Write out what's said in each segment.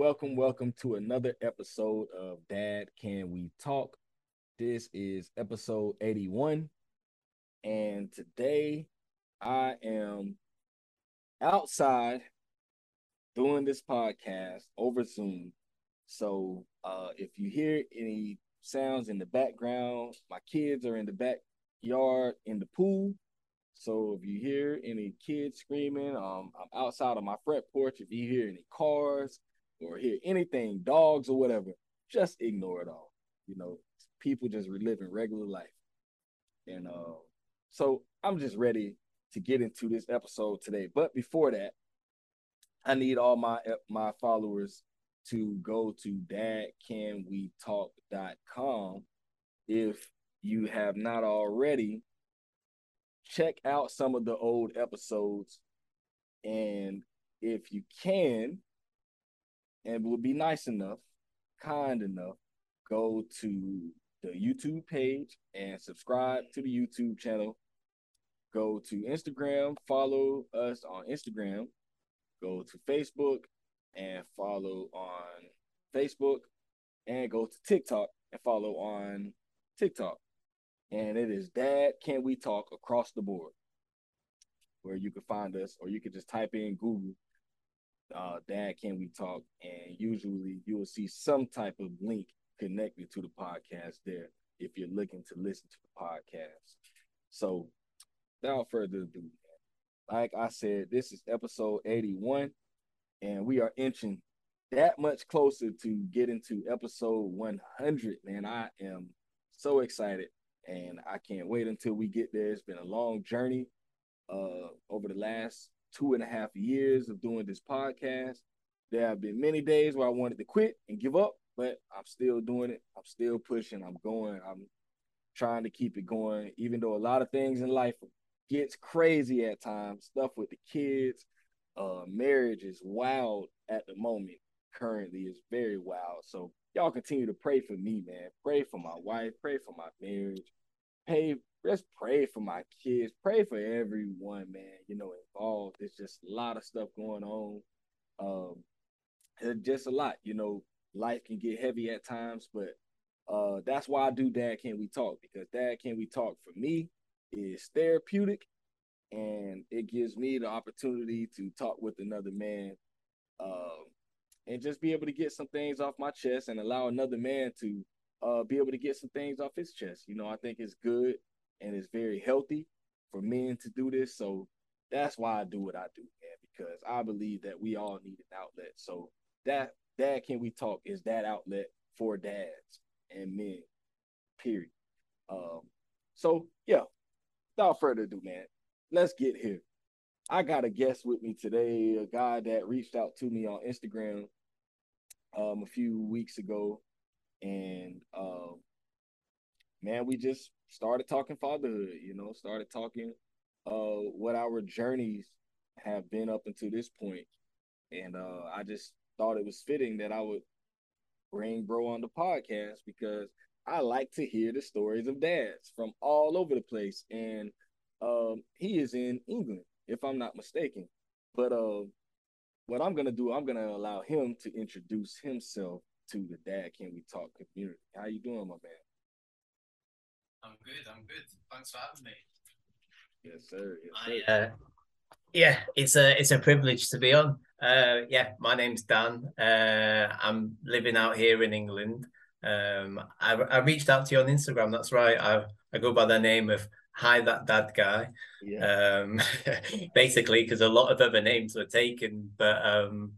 welcome, welcome to another episode of Dad Can We Talk. This is episode 81. And today I am outside doing this podcast over Zoom. So uh, if you hear any sounds in the background, my kids are in the backyard in the pool. So if you hear any kids screaming, um, I'm outside on my front porch. If you hear any cars or hear anything, dogs or whatever, just ignore it all. You know, people just reliving regular life. And uh, so I'm just ready to get into this episode today. But before that, I need all my my followers to go to dadcanwetalk.com if you have not already check out some of the old episodes and if you can and would be nice enough kind enough go to the youtube page and subscribe to the youtube channel. Go to instagram follow us on instagram. Go to facebook and follow on facebook. And go to tiktok and follow on tiktok. And it is Dad Can We Talk across the board, where you can find us, or you can just type in Google uh, Dad Can We Talk, and usually you will see some type of link connected to the podcast there if you're looking to listen to the podcast. So, without further ado, like I said, this is episode 81, and we are inching that much closer to getting to episode 100. Man, I am so excited and I can't wait until we get there. It's been a long journey uh, over the last two and a half years of doing this podcast. There have been many days where I wanted to quit and give up, but I'm still doing it. I'm still pushing. I'm going. I'm trying to keep it going, even though a lot of things in life gets crazy at times. Stuff with the kids, uh, marriage is wild at the moment. Currently, is very wild. So y'all continue to pray for me, man. Pray for my wife. Pray for my marriage pray, let's pray for my kids, pray for everyone, man, you know, involved. There's just a lot of stuff going on. Um, just a lot, you know, life can get heavy at times, but uh that's why I do Dad Can We Talk because Dad Can We Talk for me is therapeutic and it gives me the opportunity to talk with another man um and just be able to get some things off my chest and allow another man to uh, be able to get some things off his chest. You know, I think it's good and it's very healthy for men to do this. So that's why I do what I do, man, because I believe that we all need an outlet. So that Dad Can We Talk is that outlet for dads and men, period. Um, so yeah, without further ado, man, let's get here. I got a guest with me today, a guy that reached out to me on Instagram um, a few weeks ago and uh, man, we just started talking fatherhood. You know, started talking uh, what our journeys have been up until this point, and uh, I just thought it was fitting that I would bring bro on the podcast because I like to hear the stories of dads from all over the place, and um, he is in England, if I'm not mistaken. But uh, what I'm gonna do, I'm gonna allow him to introduce himself to the Dad Can We Talk community. How you doing, my man? I'm good. I'm good. Thanks for having me. Yes, sir. Yes, sir. I, uh, yeah, it's a it's a privilege to be on. Uh, yeah, my name's Dan. Uh, I'm living out here in England. Um, I, I reached out to you on Instagram. That's right. I I go by the name of Hi That Dad Guy. Yeah. Um, basically, because a lot of other names were taken, but um,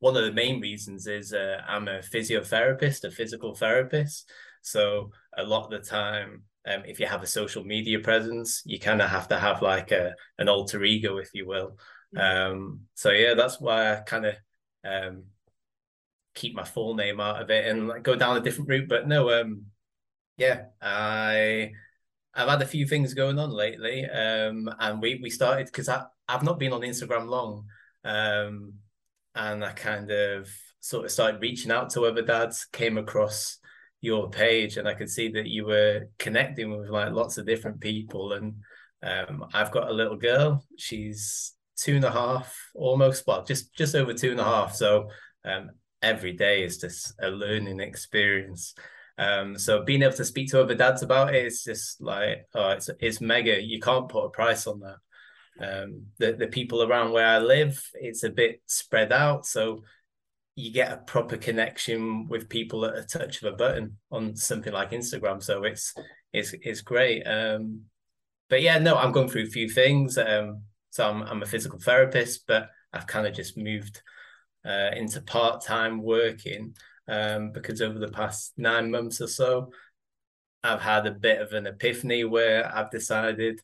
one of the main reasons is uh, I'm a physiotherapist, a physical therapist. So a lot of the time, um, if you have a social media presence, you kind of have to have like a an alter ego, if you will. Um, so yeah, that's why I kind of um, keep my full name out of it and like, go down a different route. But no, um, yeah, I I've had a few things going on lately, um, and we we started because I I've not been on Instagram long. Um, and I kind of sort of started reaching out to other dads, came across your page, and I could see that you were connecting with like lots of different people. And um, I've got a little girl; she's two and a half, almost well, just just over two and a half. So um, every day is just a learning experience. Um, so being able to speak to other dads about it's just like, oh, it's it's mega. You can't put a price on that. Um, the the people around where I live, it's a bit spread out, so you get a proper connection with people at a touch of a button on something like Instagram. So it's it's it's great. Um, but yeah, no, I'm going through a few things. Um, so I'm I'm a physical therapist, but I've kind of just moved uh, into part time working um, because over the past nine months or so, I've had a bit of an epiphany where I've decided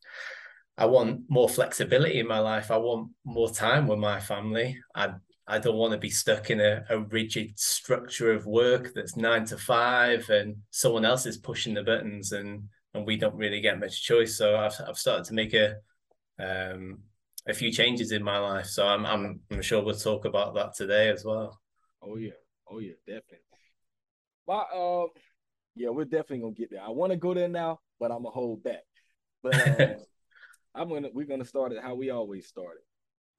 I want more flexibility in my life. I want more time with my family. I I don't want to be stuck in a, a rigid structure of work that's nine to five and someone else is pushing the buttons and and we don't really get much choice. So I've I've started to make a um a few changes in my life. So I'm I'm I'm sure we'll talk about that today as well. Oh yeah. Oh yeah, definitely. But uh yeah, we're definitely gonna get there. I want to go there now, but I'm gonna hold back. But uh, I'm gonna we're gonna start it how we always started.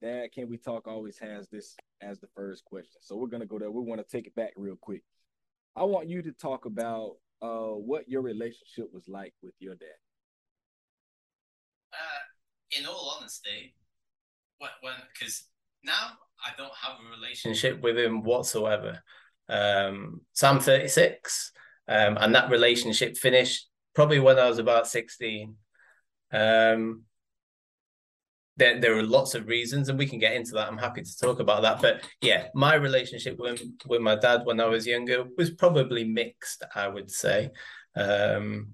Dad, can we talk always has this as the first question. So we're gonna go there. We want to take it back real quick. I want you to talk about uh what your relationship was like with your dad. Uh, in all honesty, when when because now I don't have a relationship with him whatsoever. Um, so I'm 36, um, and that relationship finished probably when I was about 16. Um, there, there are lots of reasons, and we can get into that. I'm happy to talk about that. But yeah, my relationship with with my dad when I was younger was probably mixed. I would say um,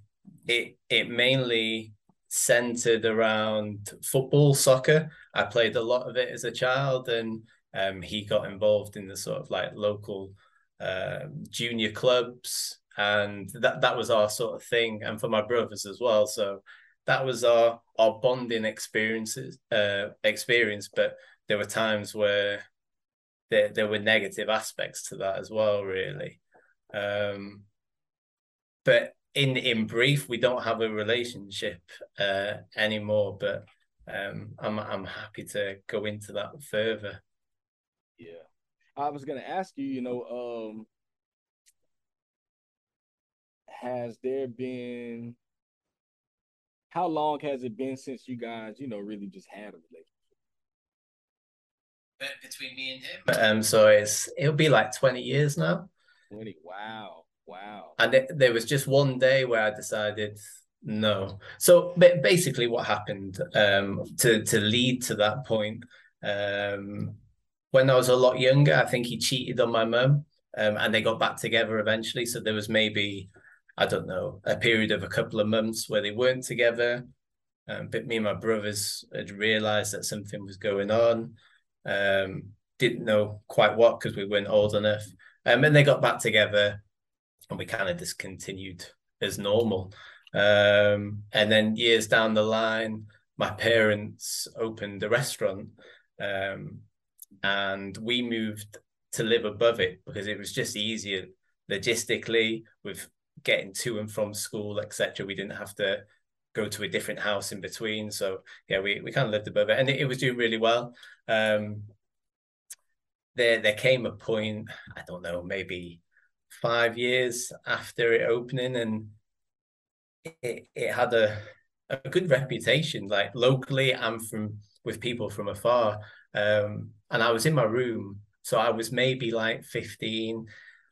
it it mainly centered around football, soccer. I played a lot of it as a child, and um, he got involved in the sort of like local uh, junior clubs, and that that was our sort of thing, and for my brothers as well. So that was our our bonding experiences uh, experience. But there were times where there there were negative aspects to that as well, really. Um, but in in brief, we don't have a relationship uh, anymore. But um, I'm I'm happy to go into that further. Yeah. I was gonna ask you, you know, um, has there been how long has it been since you guys, you know, really just had a relationship? Between me and him. Um, so it's it'll be like 20 years now. 20. Wow. Wow. And it, there was just one day where I decided no. So basically what happened um to to lead to that point um when I was a lot younger, I think he cheated on my mum, um, and they got back together eventually. So there was maybe, I don't know, a period of a couple of months where they weren't together. Um, but me and my brothers had realised that something was going on. Um, didn't know quite what because we weren't old enough. Um, and they got back together, and we kind of discontinued as normal. Um, and then years down the line, my parents opened a restaurant. Um, and we moved to live above it because it was just easier logistically with getting to and from school, etc. We didn't have to go to a different house in between. So yeah, we, we kind of lived above it and it, it was doing really well. Um, there there came a point, I don't know, maybe five years after it opening and it, it had a, a good reputation, like locally and from with people from afar. Um, and I was in my room. So I was maybe like 15.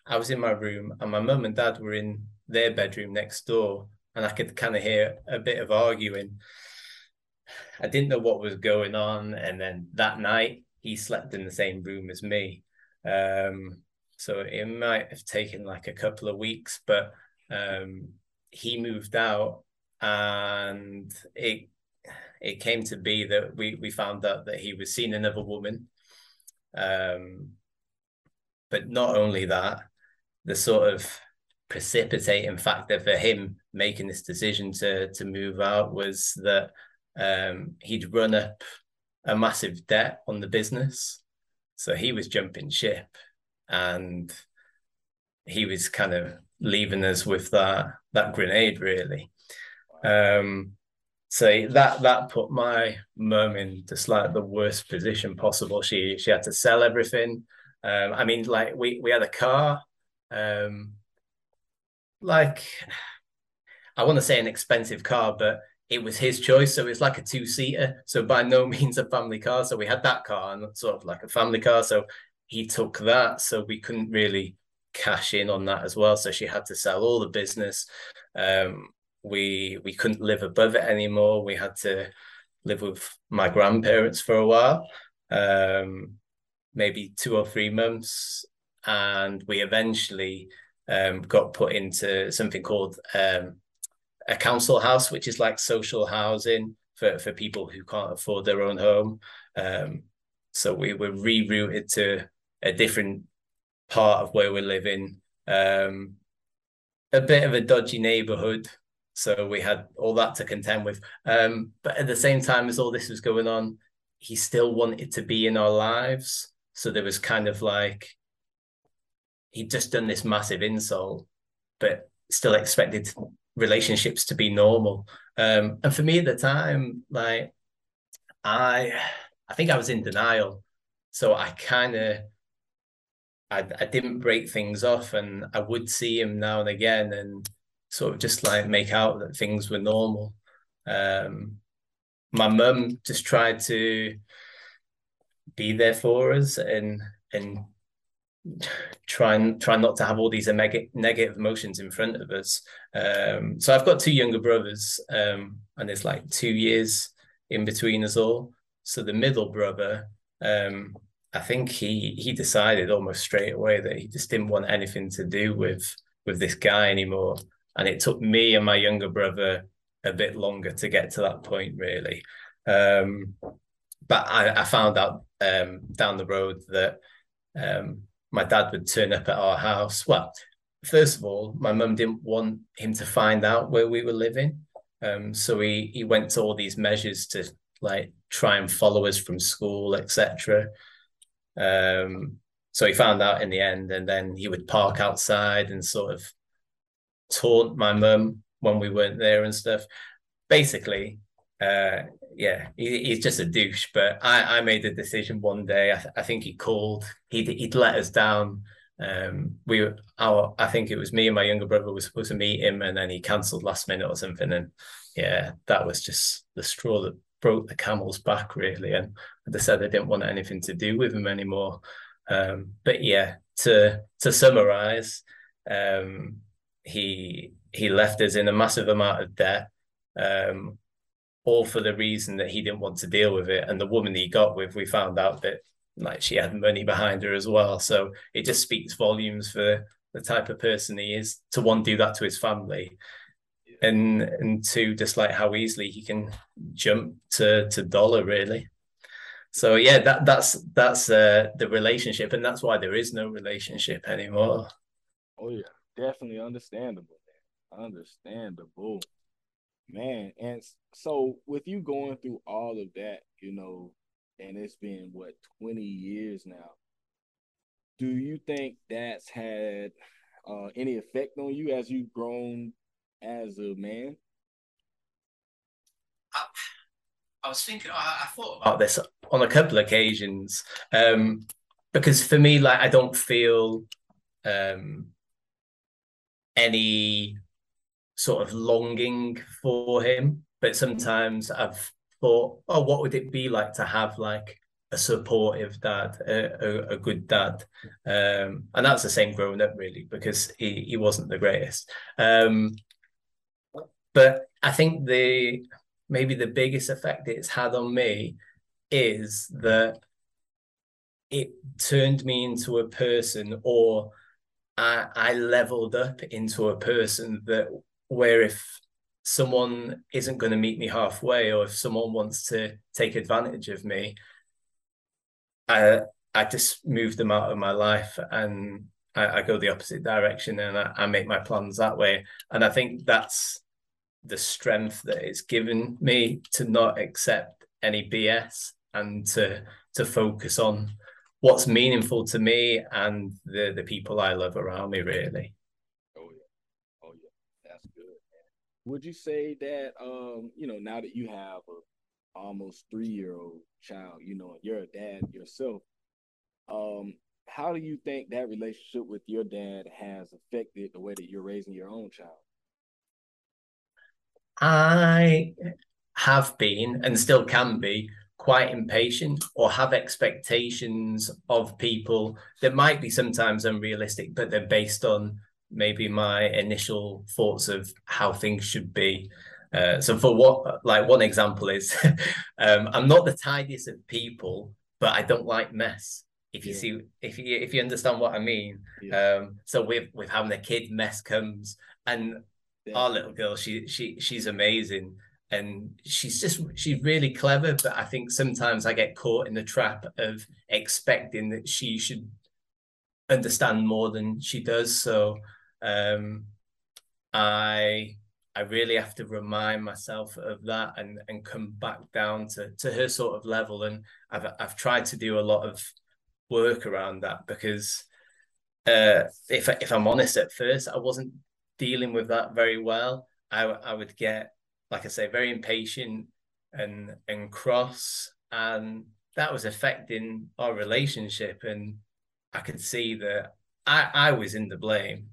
I was in my room, and my mum and dad were in their bedroom next door, and I could kind of hear a bit of arguing. I didn't know what was going on. And then that night, he slept in the same room as me. Um, so it might have taken like a couple of weeks, but um, he moved out and it it came to be that we we found out that he was seeing another woman. Um, but not only that, the sort of precipitating factor for him making this decision to to move out was that um, he'd run up a massive debt on the business, so he was jumping ship, and he was kind of leaving us with that that grenade really. Um, so that that put my mum in just like the worst position possible. She she had to sell everything. Um, I mean, like we we had a car, um, like I want to say an expensive car, but it was his choice. So it's like a two seater. So by no means a family car. So we had that car and sort of like a family car. So he took that. So we couldn't really cash in on that as well. So she had to sell all the business. Um, we we couldn't live above it anymore. We had to live with my grandparents for a while, um, maybe two or three months, and we eventually um, got put into something called um, a council house, which is like social housing for, for people who can't afford their own home. Um, so we were rerouted to a different part of where we're living, um, a bit of a dodgy neighborhood. So we had all that to contend with. Um, but at the same time as all this was going on, he still wanted to be in our lives. So there was kind of like he'd just done this massive insult, but still expected relationships to be normal. Um, and for me at the time, like I, I think I was in denial, so I kind of, I, I didn't break things off, and I would see him now and again, and sort of just like make out that things were normal. Um, my mum just tried to be there for us and and try and try not to have all these negative emotions in front of us. Um, so I've got two younger brothers, um, and there's like two years in between us all. So the middle brother, um, I think he he decided almost straight away that he just didn't want anything to do with with this guy anymore. And it took me and my younger brother a bit longer to get to that point, really. Um, but I, I, found out um, down the road that um, my dad would turn up at our house. Well, first of all, my mum didn't want him to find out where we were living. Um, so he he went to all these measures to like try and follow us from school, etc. Um, so he found out in the end, and then he would park outside and sort of taunt my mum when we weren't there and stuff. Basically, uh, yeah, he, he's just a douche. But I, I made a decision one day. I, th- I think he called. He'd, he'd let us down. Um, we, our, I think it was me and my younger brother was supposed to meet him, and then he cancelled last minute or something. And yeah, that was just the straw that broke the camel's back, really. And they said they didn't want anything to do with him anymore. Um, but yeah, to to summarize, um, he he left us in a massive amount of debt. Um, all for the reason that he didn't want to deal with it. And the woman he got with, we found out that like she had money behind her as well. So it just speaks volumes for the type of person he is to one do that to his family. And and two, just like how easily he can jump to to dollar really. So yeah, that that's that's uh, the relationship, and that's why there is no relationship anymore. Oh yeah, definitely understandable. Understandable man and so with you going through all of that you know and it's been what 20 years now do you think that's had uh, any effect on you as you've grown as a man? I, I was thinking I, I, thought about this on a couple occasions um, because for me like i don't feel um, any sort of longing for him. But sometimes I've thought, oh, what would it be like to have like a supportive dad, a, a, a good dad? Um, and that's the same growing up, really, because he, he wasn't the greatest. Um, but I think the maybe the biggest effect it's had on me is that it turned me into a person or I, I leveled up into a person that where if someone isn't going to meet me halfway or if someone wants to take advantage of me i i just move them out of my life and i, I go the opposite direction and I, I, make my plans that way. And i think that's the strength that it's given me to not accept any bs and to to focus on what's meaningful to me and the the people i love around me really would you say that um you know now that you have a almost three year old child you know you're a dad yourself um how do you think that relationship with your dad has affected the way that you're raising your own child? I have been and still can be quite impatient or have expectations of people that might be sometimes unrealistic, but they're based on maybe my initial thoughts of how things should be. Uh, so for what like one example is um, I'm not the tidiest of people, but I don't like mess. If you yeah. see if you if you understand what I mean. Yeah. Um, so with with having a kid, mess comes and yeah. our little girl, she she she's amazing and she's just she's really clever but i think sometimes i get caught in the trap of expecting that she should understand more than she does so um i i really have to remind myself of that and and come back down to to her sort of level. And i've i've tried to do a lot of work around that because uh if if i'm honest at first i wasn't dealing with that very well. I i would get like I say, very impatient and and cross, and that was affecting our relationship. And I could see that I I was in the blame,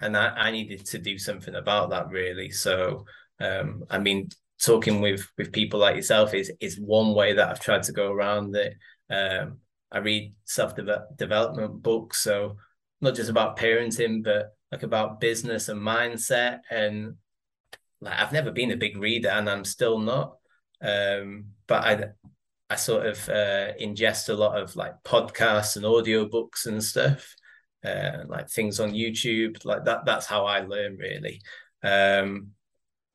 and I I needed to do something about that really. So um, I mean, talking with with people like yourself is is one way that I've tried to go around it. Um, I read self development books, so not just about parenting, but like about business and mindset and like I've never been a big reader and I'm still not. Um, but I I sort of uh, ingest a lot of like podcasts and audiobooks and stuff, uh, like things on YouTube. Like that that's how I learn really. Um,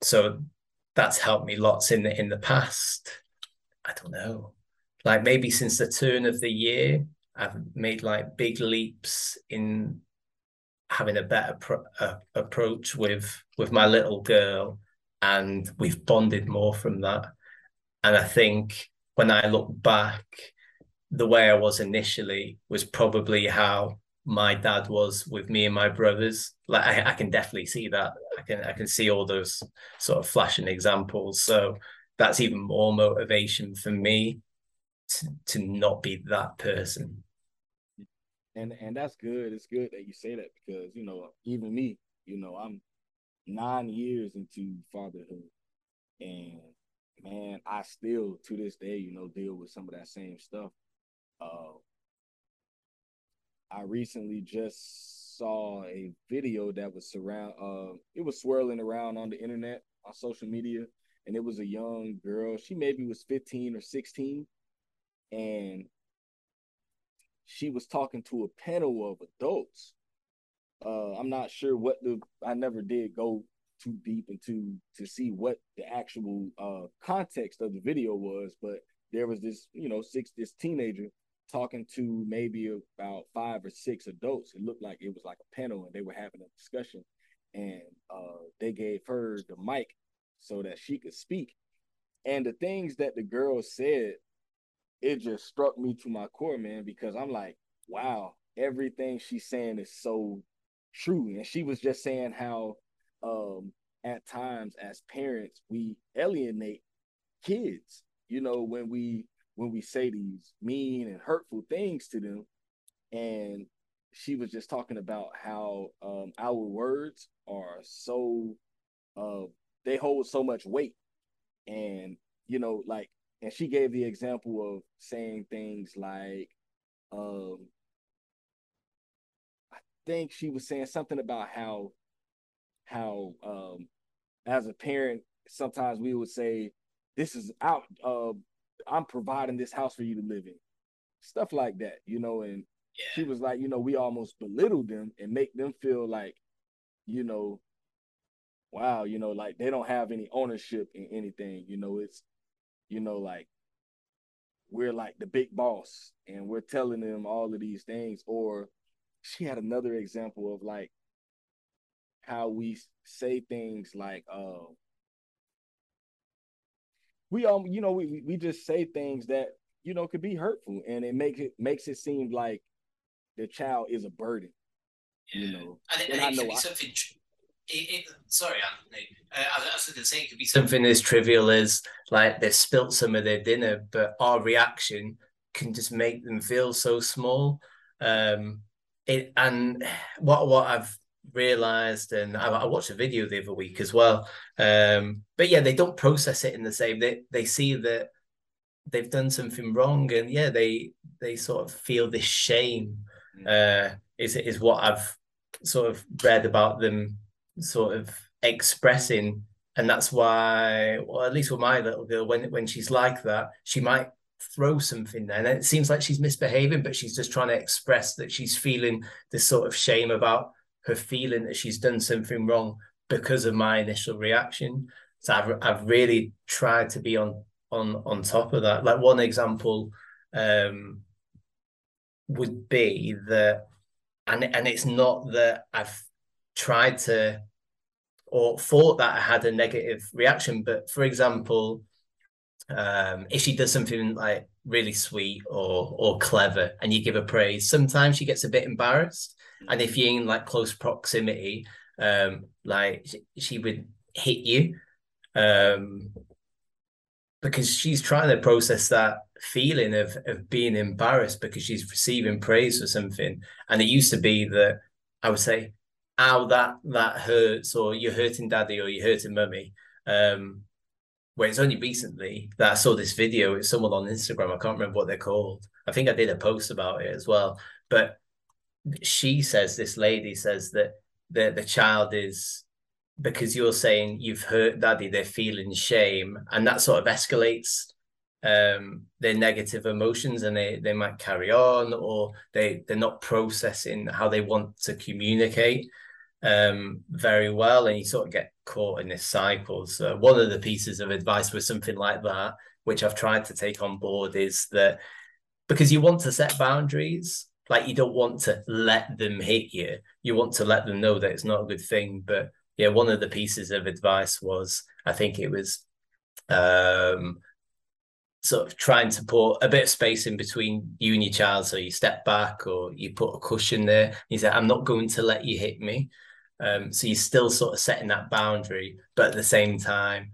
so that's helped me lots in the in the past. I don't know. Like maybe since the turn of the year, I've made like big leaps in having a better pro- uh, approach with with my little girl and we've bonded more from that and i think when i look back the way i was initially was probably how my dad was with me and my brothers. Like I, I can definitely see that. I can i can see all those sort of flashing examples. So that's even more motivation for me to, to not be that person. And and that's good. It's good that you say that because you know even me, you know, I'm nine years into fatherhood, and man, I still to this day, you know, deal with some of that same stuff. Uh, I recently just saw a video that was surround. Uh, it was swirling around on the internet on social media, and it was a young girl. She maybe was 15 or 16, and she was talking to a panel of adults. Uh, I'm not sure what the I never did go too deep into to see what the actual uh, context of the video was, but there was this, you know, six this teenager talking to maybe about five or six adults. It looked like it was like a panel and they were having a discussion. And uh, they gave her the mic so that she could speak. And the things that the girl said it just struck me to my core, man, because I'm like, wow, everything she's saying is so true. And she was just saying how um at times as parents we alienate kids, you know, when we when we say these mean and hurtful things to them. And she was just talking about how um our words are so uh they hold so much weight. And you know, like and she gave the example of saying things like um I think she was saying something about how how um as a parent sometimes we would say this is out uh I'm providing this house for you to live in stuff like that you know and yeah. she was like you know we almost belittle them and make them feel like you know wow you know like they don't have any ownership in anything you know it's you know, like we're like the big boss and we're telling them all of these things. Or she had another example of like how we say things like, uh, we um, you know, we we just say things that you know could be hurtful, and it makes it makes it seem like the child is a burden. Yeah. You know, and, and, and I know I, something it, it, sorry, Anthony. Uh, I, I was going to say it could be something as trivial as like they've spilt some of their dinner, but our reaction can just make them feel so small. Um, it and what what I've realized and I, I, watched a video the other week as well. Um but yeah they don't process it in the same they they see that they've done something wrong and yeah they they sort of feel this shame. Mm. uh is is what i've sort of read about them sort of expressing and that's why well at least with my little girl when when she's like that she might throw something there. And it seems like she's misbehaving but she's just trying to express that she's feeling this sort of shame about her feeling that she's done something wrong because of my initial reaction so i've, I've really tried to be on on on top of that. Like one example um, would be that, and and it's not that I've tried to or thought that I had a negative reaction, but for example, um, if she does something like really sweet or or clever and you give her praise, sometimes she gets a bit embarrassed. And if you're in like close proximity, um, like she, would hit you. Um because she's trying to process that feeling of of being embarrassed because she's receiving praise for something. And it used to be that i would say ow that that hurts or you're hurting daddy or you're hurting mummy. Um where it's only recently that i saw this video it's someone on instagram i can't remember what they're called. I think i did a post about it as well. But she says this lady says that the the child is because you're saying you've hurt daddy, they're feeling shame, and that sort of escalates um, their negative emotions, and they they might carry on, or they they're not processing how they want to communicate um, very well, and you sort of get caught in this cycle. So one of the pieces of advice with something like that, which I've tried to take on board, is that because you want to set boundaries like you don't want to let them hit you you want to let them know that it's not a good thing but yeah, one of the pieces of advice was I think it was um, sort of trying to put a bit of space in between you and your child. So you step back or you put a cushion there. He said, I'm not going to let you hit me. Um, so you're still sort of setting that boundary, but at the same time,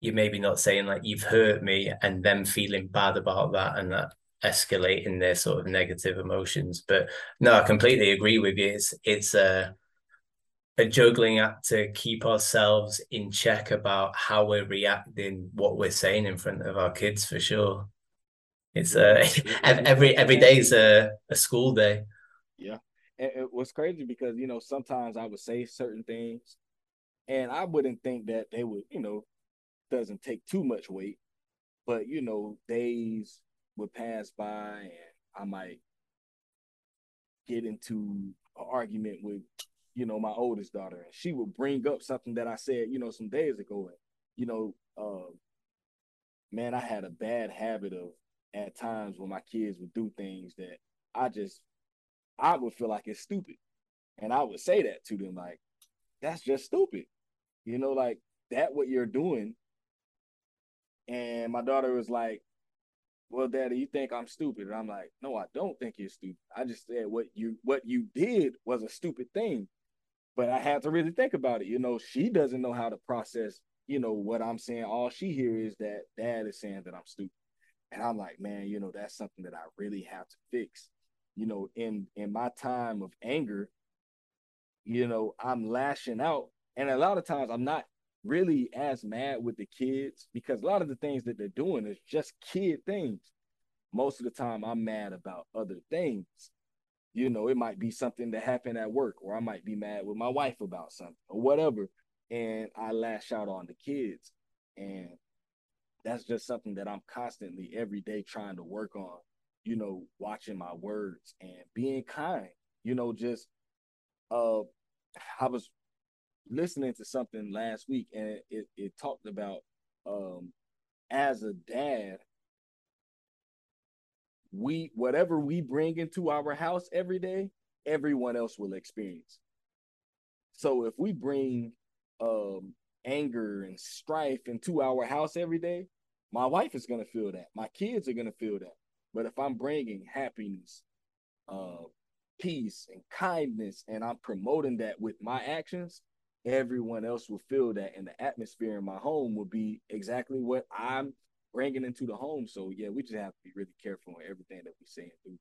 you're maybe not saying like you've hurt me and them feeling bad about that and that escalating their sort of negative emotions. But no, I completely agree with you. It's it's uh a juggling act to keep ourselves in check about how we're reacting, what we're saying in front of our kids for sure. It's uh every every day is a, a school day. Yeah. And it was crazy because you know sometimes I would say certain things and I wouldn't think that they would, you know, doesn't take too much weight. But you know, days would pass by and I might get into an argument with you know, my oldest daughter, and she would bring up something that I said, you know, some days ago. And, you know, uh, man, I had a bad habit of at times when my kids would do things that I just I would feel like it's stupid. And I would say that to them, like, that's just stupid. You know, like that what you're doing. And my daughter was like, Well, daddy, you think I'm stupid? And I'm like, No, I don't think you're stupid. I just said what you what you did was a stupid thing. But I had to really think about it. You know, she doesn't know how to process, you know, what I'm saying. All she hears is that dad is saying that I'm stupid. And I'm like, man, you know, that's something that I really have to fix. You know, in in my time of anger, you know, I'm lashing out. And a lot of times I'm not really as mad with the kids because a lot of the things that they're doing is just kid things. Most of the time I'm mad about other things you know, it might be something that happened at work, or I might be mad with my wife about something or whatever. And I lash out on the kids. And that's just something that I'm constantly every day trying to work on, you know, watching my words and being kind, you know, just uh I was listening to something last week and it, it talked about um as a dad we whatever we bring into our house every day, everyone else will experience. So if we bring um anger and strife into our house every day, my wife is going to feel that. My kids are going to feel that. But if I'm bringing happiness, uh peace and kindness and I'm promoting that with my actions, everyone else will feel that and the atmosphere in my home will be exactly what I'm bringing into the home. So yeah, we just have to be really careful on everything that we say and do.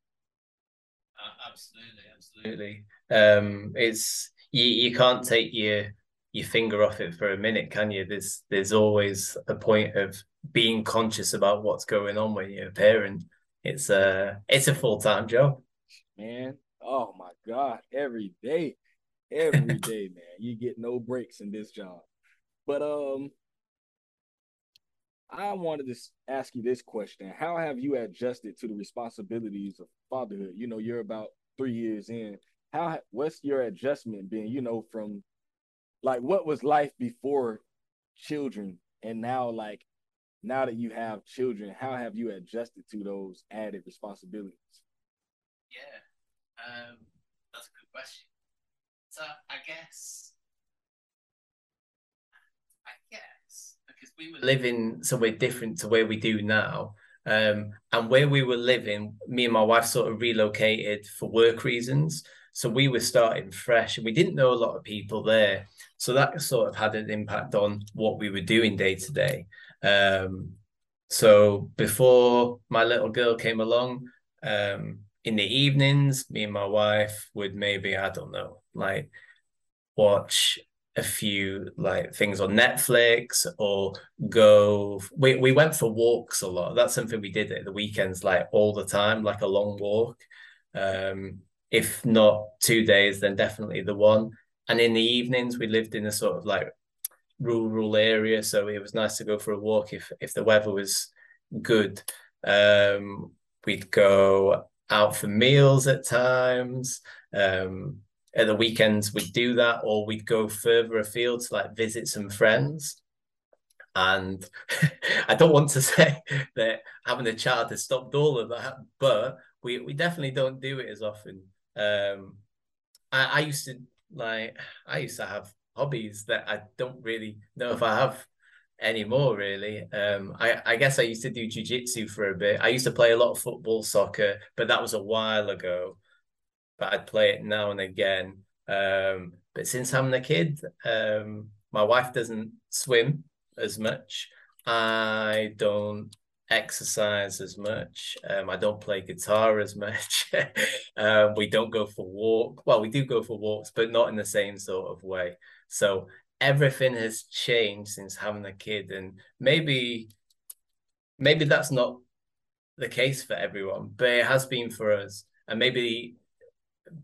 absolutely, absolutely. Um, it's you, you can't take your your finger off it for a minute, can you? There's there's always a point of being conscious about what's going on when you're a parent. It's a it's a full time job. Man, oh my god, every day, every day, man, you get no breaks in this job. But um, I wanted to ask you this question: How have you adjusted to the responsibilities of fatherhood? You know, you're about three years in. How what's your adjustment been? You know, from like what was life before children, and now like now that you have children, how have you adjusted to those added responsibilities? Yeah, um, that's a good question. I guess, I guess because we were living somewhere different to where we do now. Um, and where we were living, me and my wife sort of relocated for work reasons. So we were starting fresh and we didn't know a lot of people there. So that sort of had an impact on what we were doing day to day. Um, so before my little girl came along, um, in the evenings, me and my wife would maybe, I don't know, like watch a few like things on Netflix or go we, we went for walks a lot. That's something we did at the weekends like all the time, like a long walk. Um, if not two days, then definitely the one. And in the evenings we lived in a sort of like rural area, so it was nice to go for a walk if if the weather was good. Um, we'd go out for meals at times. Um, at the weekends, we'd do that, or we'd go further afield to like visit some friends. And I don't want to say that having a child has stopped all of that, but we, we definitely don't do it as often. Um, I, I used to like I used to have hobbies that I don't really know if I have anymore really. Um i i guess i used to do jiu-jitsu for a bit. I used to play a lot of football soccer but that was a while ago. But i'd play it now and again. Um but since having a kid um my wife doesn't swim as much. I don't exercise as much. Um i don't play guitar as much. Um we don't go for walk well we do go for walks but not in the same sort of way. So everything has changed since having a kid and maybe maybe that's not the case for everyone but it has been for us. And maybe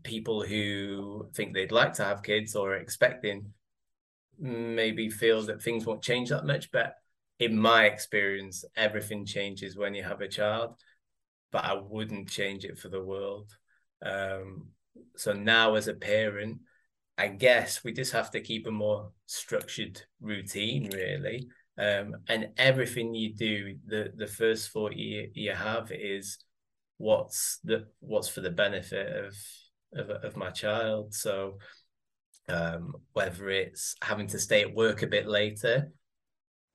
people who think they'd like to have kids or are expecting maybe feel that things won't change that much but in my experience everything changes when you have a child but i wouldn't change it for the world. Um, so now as a parent I guess we just have to keep a more structured routine, really. Um, and everything you do, the the first thought you, you have is what's the what's for the benefit of of, of my child. So um, whether it's having to stay at work a bit later,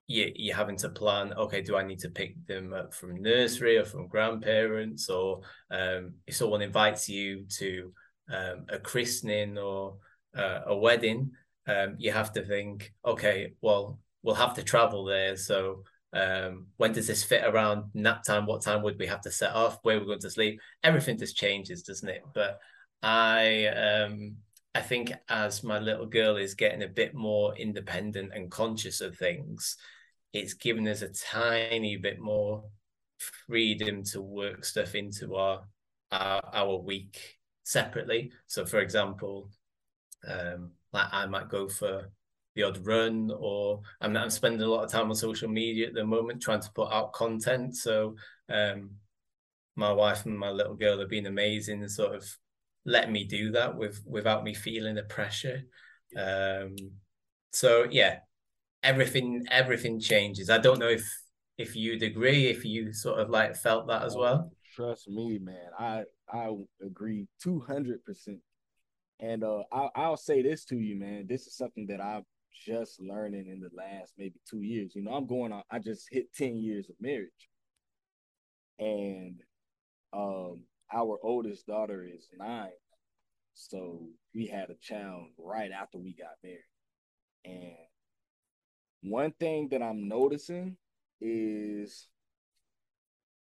you, you're having to plan, okay, do I need to pick them up from nursery or from grandparents? Or um, if someone invites you to um, a christening or uh, a wedding, um, you have to think, okay, well, we'll have to travel there. So um, when does this fit around nap time? What time would we have to set off? Where we're going to sleep? Everything just changes, doesn't it? But I um, I think as my little girl is getting a bit more independent and conscious of things, it's given us a tiny bit more freedom to work stuff into our our, our week separately. So, for example, um, like I might go for the odd run, or I'm, I'm spending a lot of time on social media at the moment trying to put out content. So um, my wife and my little girl have been amazing and sort of let me do that with without me feeling the pressure. Um, so yeah, everything everything changes. I don't know if if you'd agree, if you sort of like felt that as well. Trust me, man. I I agree two hundred percent. And uh, I'll, I'll say this to you, man. This is something that I've just learning in the last maybe two years. You know, I'm going on. I just hit ten years of marriage, and um, our oldest daughter is nine. So we had a child right after we got married. And one thing that I'm noticing is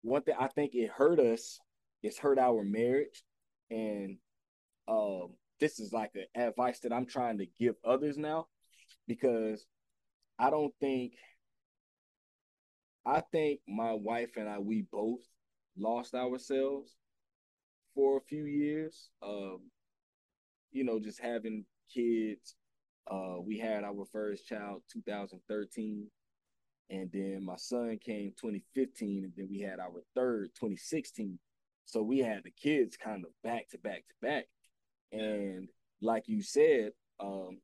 one thing I think it hurt us, it's hurt our marriage And um, this is like an advice that I'm trying to give others now because I don't think I think my wife and I we both lost ourselves for a few years. Um, you know, just having kids. Uh, we had our first child 2013, and then my son came 2015, and then we had our third 2016. So we had the kids kind of back to back to back. And like you said, um,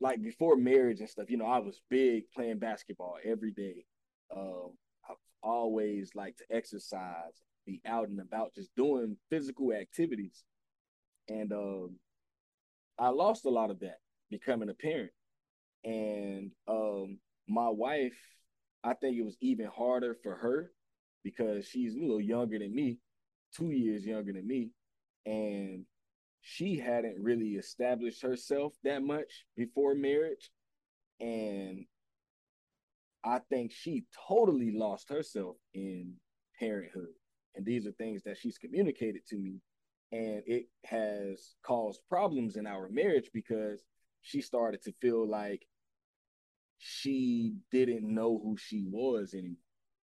like before marriage and stuff, you know, I was big playing basketball every day. Um, I've always liked to exercise, be out and about, just doing physical activities. And um, I lost a lot of that becoming a parent. And um, my wife, I think it was even harder for her because she's a little younger than me, two years younger than me. And she hadn't really established herself that much before marriage. And I think she totally lost herself in parenthood. And these are things that she's communicated to me. And it has caused problems in our marriage because she started to feel like she didn't know who she was anymore,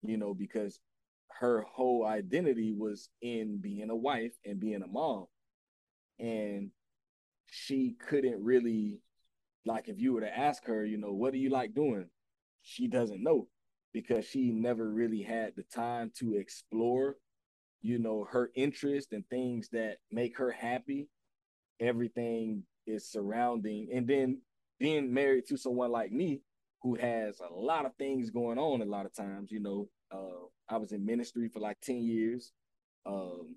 you know, because her whole identity was in being a wife and being a mom. And she couldn't really, like, if you were to ask her, you know, what do you like doing? She doesn't know because she never really had the time to explore, you know, her interest and things that make her happy. Everything is surrounding, and then being married to someone like me who has a lot of things going on a lot of times, you know, uh, I was in ministry for like 10 years. Um,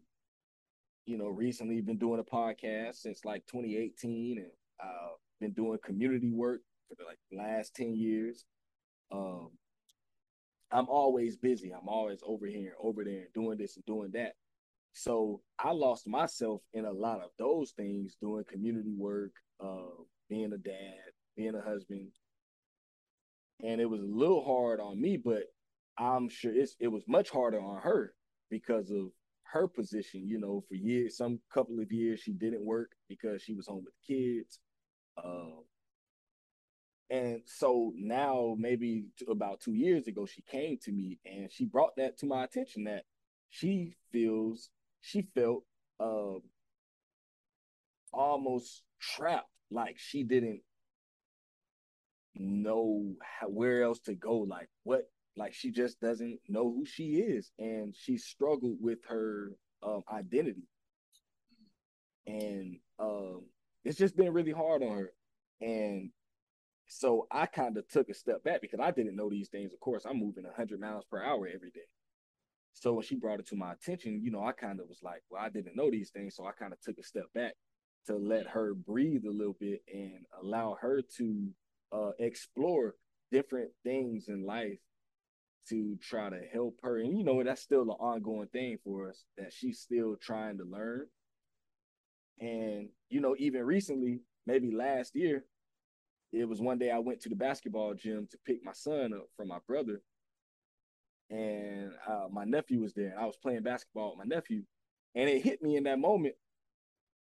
you know, recently been doing a podcast since like 2018 and uh been doing community work for the like last 10 years. Um I'm always busy. I'm always over here over there doing this and doing that. So I lost myself in a lot of those things, doing community work, uh, being a dad, being a husband. And it was a little hard on me, but I'm sure it's it was much harder on her because of her position. You know, for years, some couple of years, she didn't work because she was home with the kids. Um, and so now, maybe about two years ago, she came to me and she brought that to my attention that she feels she felt uh, almost trapped, like she didn't know how, where else to go, like what like she just doesn't know who she is and she struggled with her um, identity. And um, it's just been really hard on her. And so i kind of took a step back because i didn't know these things. Of course i'm moving 100 miles per hour every day. So when she brought it to my attention you know i kind of was like well i didn't know these things. So i kind of took a step back to let her breathe a little bit and allow her to uh, explore different things in life to try to help her. And you know, that's still an ongoing thing for us that she's still trying to learn. And you know, even recently, maybe last year, it was one day I went to the basketball gym to pick my son up from my brother. And uh, my nephew was there. I was playing basketball with my nephew. And it hit me in that moment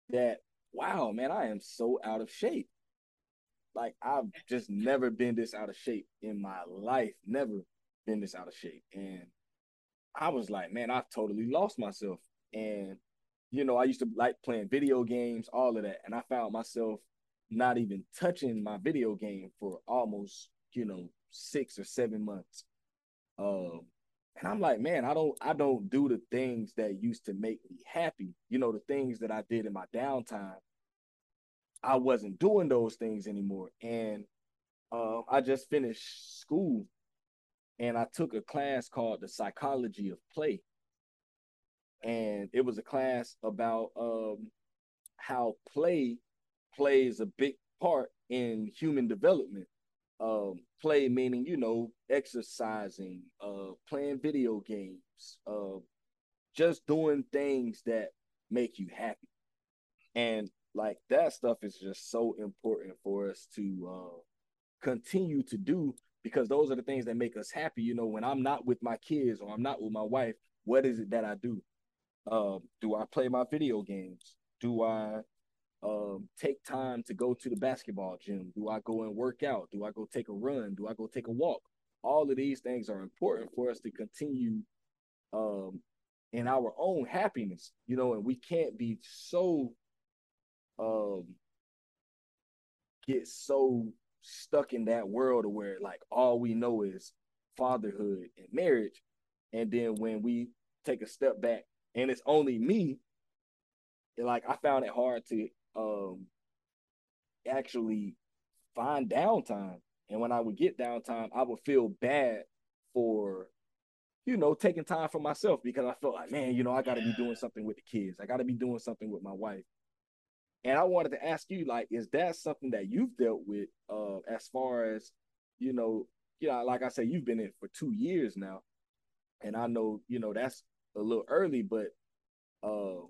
that, wow, man, I am so out of shape. Like, I've just never been this out of shape in my life. Never been this out of shape. And I was like, man, I've totally lost myself. And, you know, I used to like playing video games, all of that. And I found myself not even touching my video game for almost, you know, six or seven months. Um, and I'm like, man, I don't I don't do the things that used to make me happy. You know, the things that I did in my downtime. I wasn't doing those things anymore. And um, I just finished school and I took a class called the psychology of play. And it was a class about um, how play plays a big part in human development. Um, play meaning, you know, exercising, uh, playing video games, uh, just doing things that make you happy. And like that stuff is just so important for us to uh, continue to do because those are the things that make us happy. You know, when I'm not with my kids or I'm not with my wife, what is it that I do? Um, do I play my video games? Do I um, take time to go to the basketball gym? Do I go and work out? Do I go take a run? Do I go take a walk? All of these things are important for us to continue um, in our own happiness, you know, and we can't be so um get so stuck in that world where like all we know is fatherhood and marriage. And then when we take a step back and it's only me, like I found it hard to um actually find downtime. And when I would get downtime, I would feel bad for, you know, taking time for myself because I felt like, man, you know, I got to be doing something with the kids. I got to be doing something with my wife. And I wanted to ask you, like, is that something that you've dealt with uh, as far as, you know, you know, like I said, you've been in for two years now. And I know, you know, that's a little early, but uh,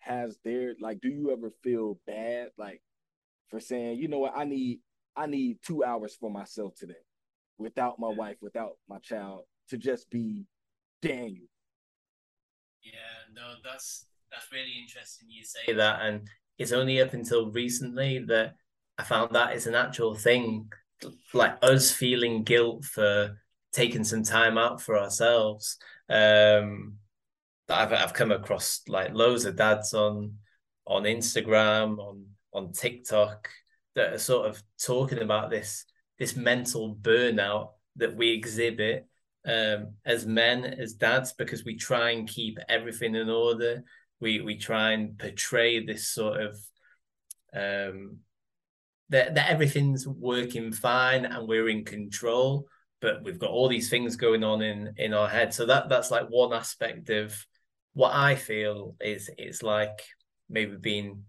has there like do you ever feel bad like for saying, you know what, I need I need two hours for myself today without my wife, without my child, to just be Daniel. Yeah, no, that's that's really interesting you say that. And it's only up until recently that I found that it's an actual thing, like us feeling guilt for taking some time out for ourselves. Um, I've I've come across like loads of dads on on Instagram, on on TikTok that are sort of talking about this this mental burnout that we exhibit um, as men, as dads, because we try and keep everything in order we we try and portray this sort of um that that everything's working fine and we're in control but we've got all these things going on in in our head. So that that's like one aspect of what i feel is it's like maybe being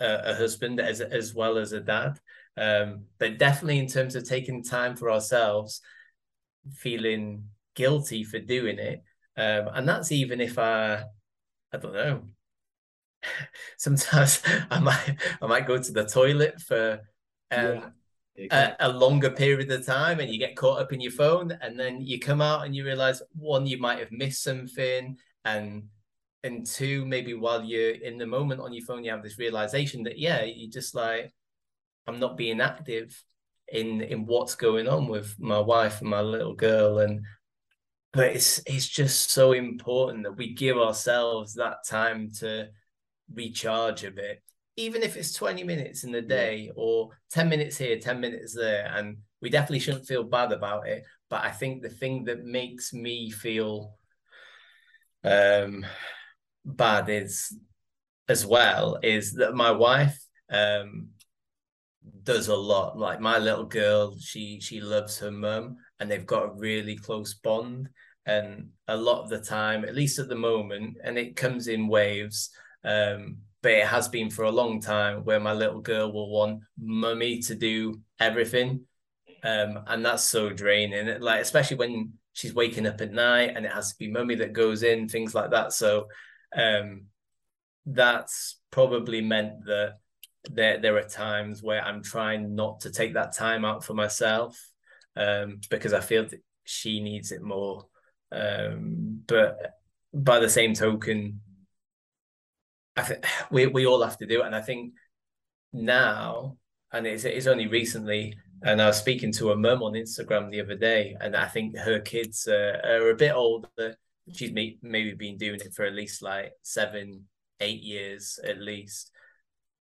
a, a husband as as well as a dad. Um but definitely in terms of taking time for ourselves feeling guilty for doing it. Um and that's even if i I don't know. Sometimes I might I might go to the toilet for um, yeah, a, a, longer period of time, and you get caught up in your phone, and then you come out and you realize one you might have missed something, and and two maybe while you're in the moment on your phone you have this realization that yeah you just like I'm not being active in in what's going on with my wife and my little girl and but it's it's just so important that we give ourselves that time to recharge a bit even if it's 20 minutes in the day or 10 minutes here 10 minutes there and we definitely shouldn't feel bad about it. But i think the thing that makes me feel um bad is as well is that my wife um does a lot. Like my little girl she she loves her mum and they've got a really close bond and a lot of the time at least at the moment and it comes in waves um, but it has been for a long time where my little girl will want mummy to do everything um, and that's so draining like especially when she's waking up at night and it has to be mummy that goes in things like that. So um, that's probably meant that there there are times where I'm trying not to take that time out for myself um, because I feel that she needs it more um, but by the same token, I think we we all have to do it, and I think now, and it's it's only recently, and I was speaking to a mum on Instagram the other day, and I think her kids uh, are a bit older. She's may, maybe been doing it for at least like seven, eight years at least.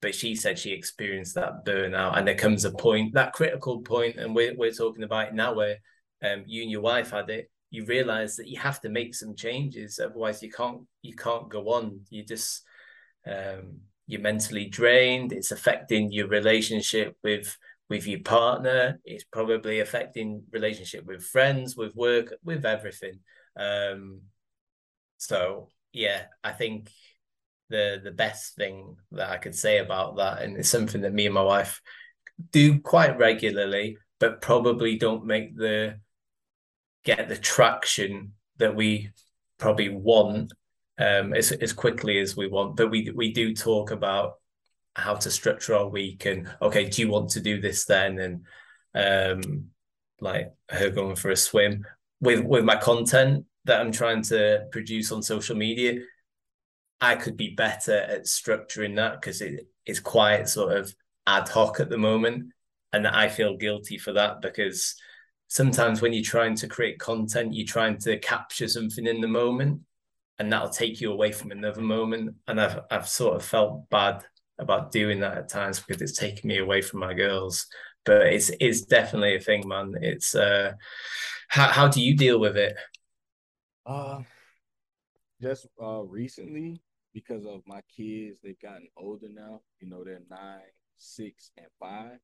But she said she experienced that burnout, and there comes a point, that critical point, and we're we're talking about it now, where um, you and your wife had it you realize that you have to make some changes otherwise you can't you can't go on. You just um, you're mentally drained. It's affecting your relationship with with your partner. It's probably affecting relationship with friends with work with everything. Um, so yeah i think the the best thing that i could say about that and it's something that me and my wife do quite regularly but probably don't make the get the traction that we probably want um, as, as quickly as we want. But we we do talk about how to structure our week and okay, do you want to do this then? And um, like her going for a swim with with my content that I'm trying to produce on social media. I could be better at structuring that because it, it is quite sort of ad hoc at the moment. And I feel guilty for that because sometimes when you're trying to create content, you're trying to capture something in the moment and that'll take you away from another moment. And I've I've sort of felt bad about doing that at times because it's taken me away from my girls. But it's it's definitely a thing, man. It's uh how how do you deal with it? Uh just uh recently because of my kids, they've gotten older now. You know, they're nine, six, and five.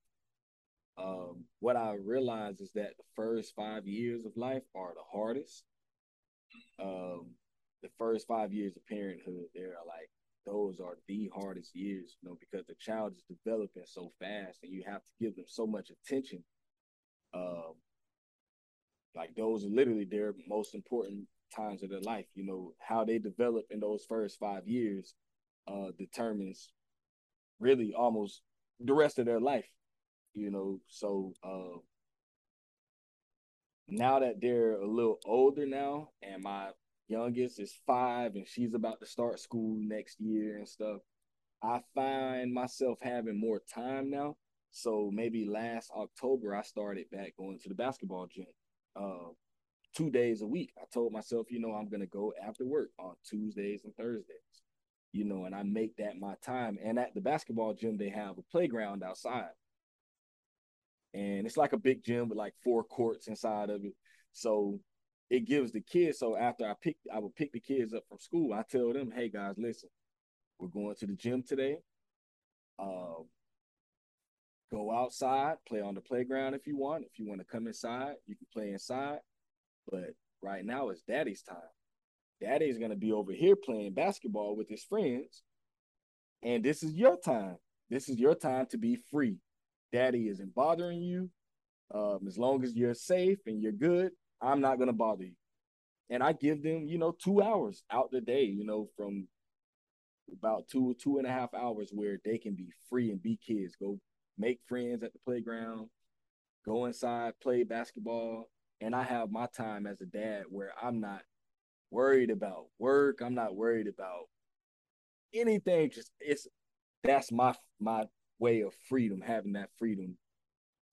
Um, what I realize is that the first five years of life are the hardest. Um, the first five years of parenthood, they're like those are the hardest years, you know, because the child is developing so fast and you have to give them so much attention. Um, like those are literally their most important times of their life. You know, how they develop in those first five years uh determines really almost the rest of their life. You know, so uh now that they're a little older now and my youngest is five and she's about to start school next year and stuff. I find myself having more time now. So maybe last October I started back going to the basketball gym. Uh, two days a week. I told myself, you know, I'm gonna go after work on Tuesdays and Thursdays. You know, and I make that my time. And at the basketball gym, they have a playground outside. And it's like a big gym with like four courts inside of it. So it gives the kids. So after I pick, I would pick the kids up from school. I tell them, hey guys, listen, we're going to the gym today. Um, go outside, play on the playground if you want. If you want to come inside, you can play inside. But right now it's daddy's time. Daddy's gonna be over here playing basketball with his friends. And this is your time. This is your time to be free. Daddy isn't bothering you. Um, as long as you're safe and you're good, I'm not gonna bother you. And I give them, you know, two hours out the day, you know, from about two, two and a half hours where they can be free and be kids. Go make friends at the playground, go inside, play basketball. And I have my time as a dad where I'm not worried about work. I'm not worried about anything. Just it's that's my my way of freedom, having that freedom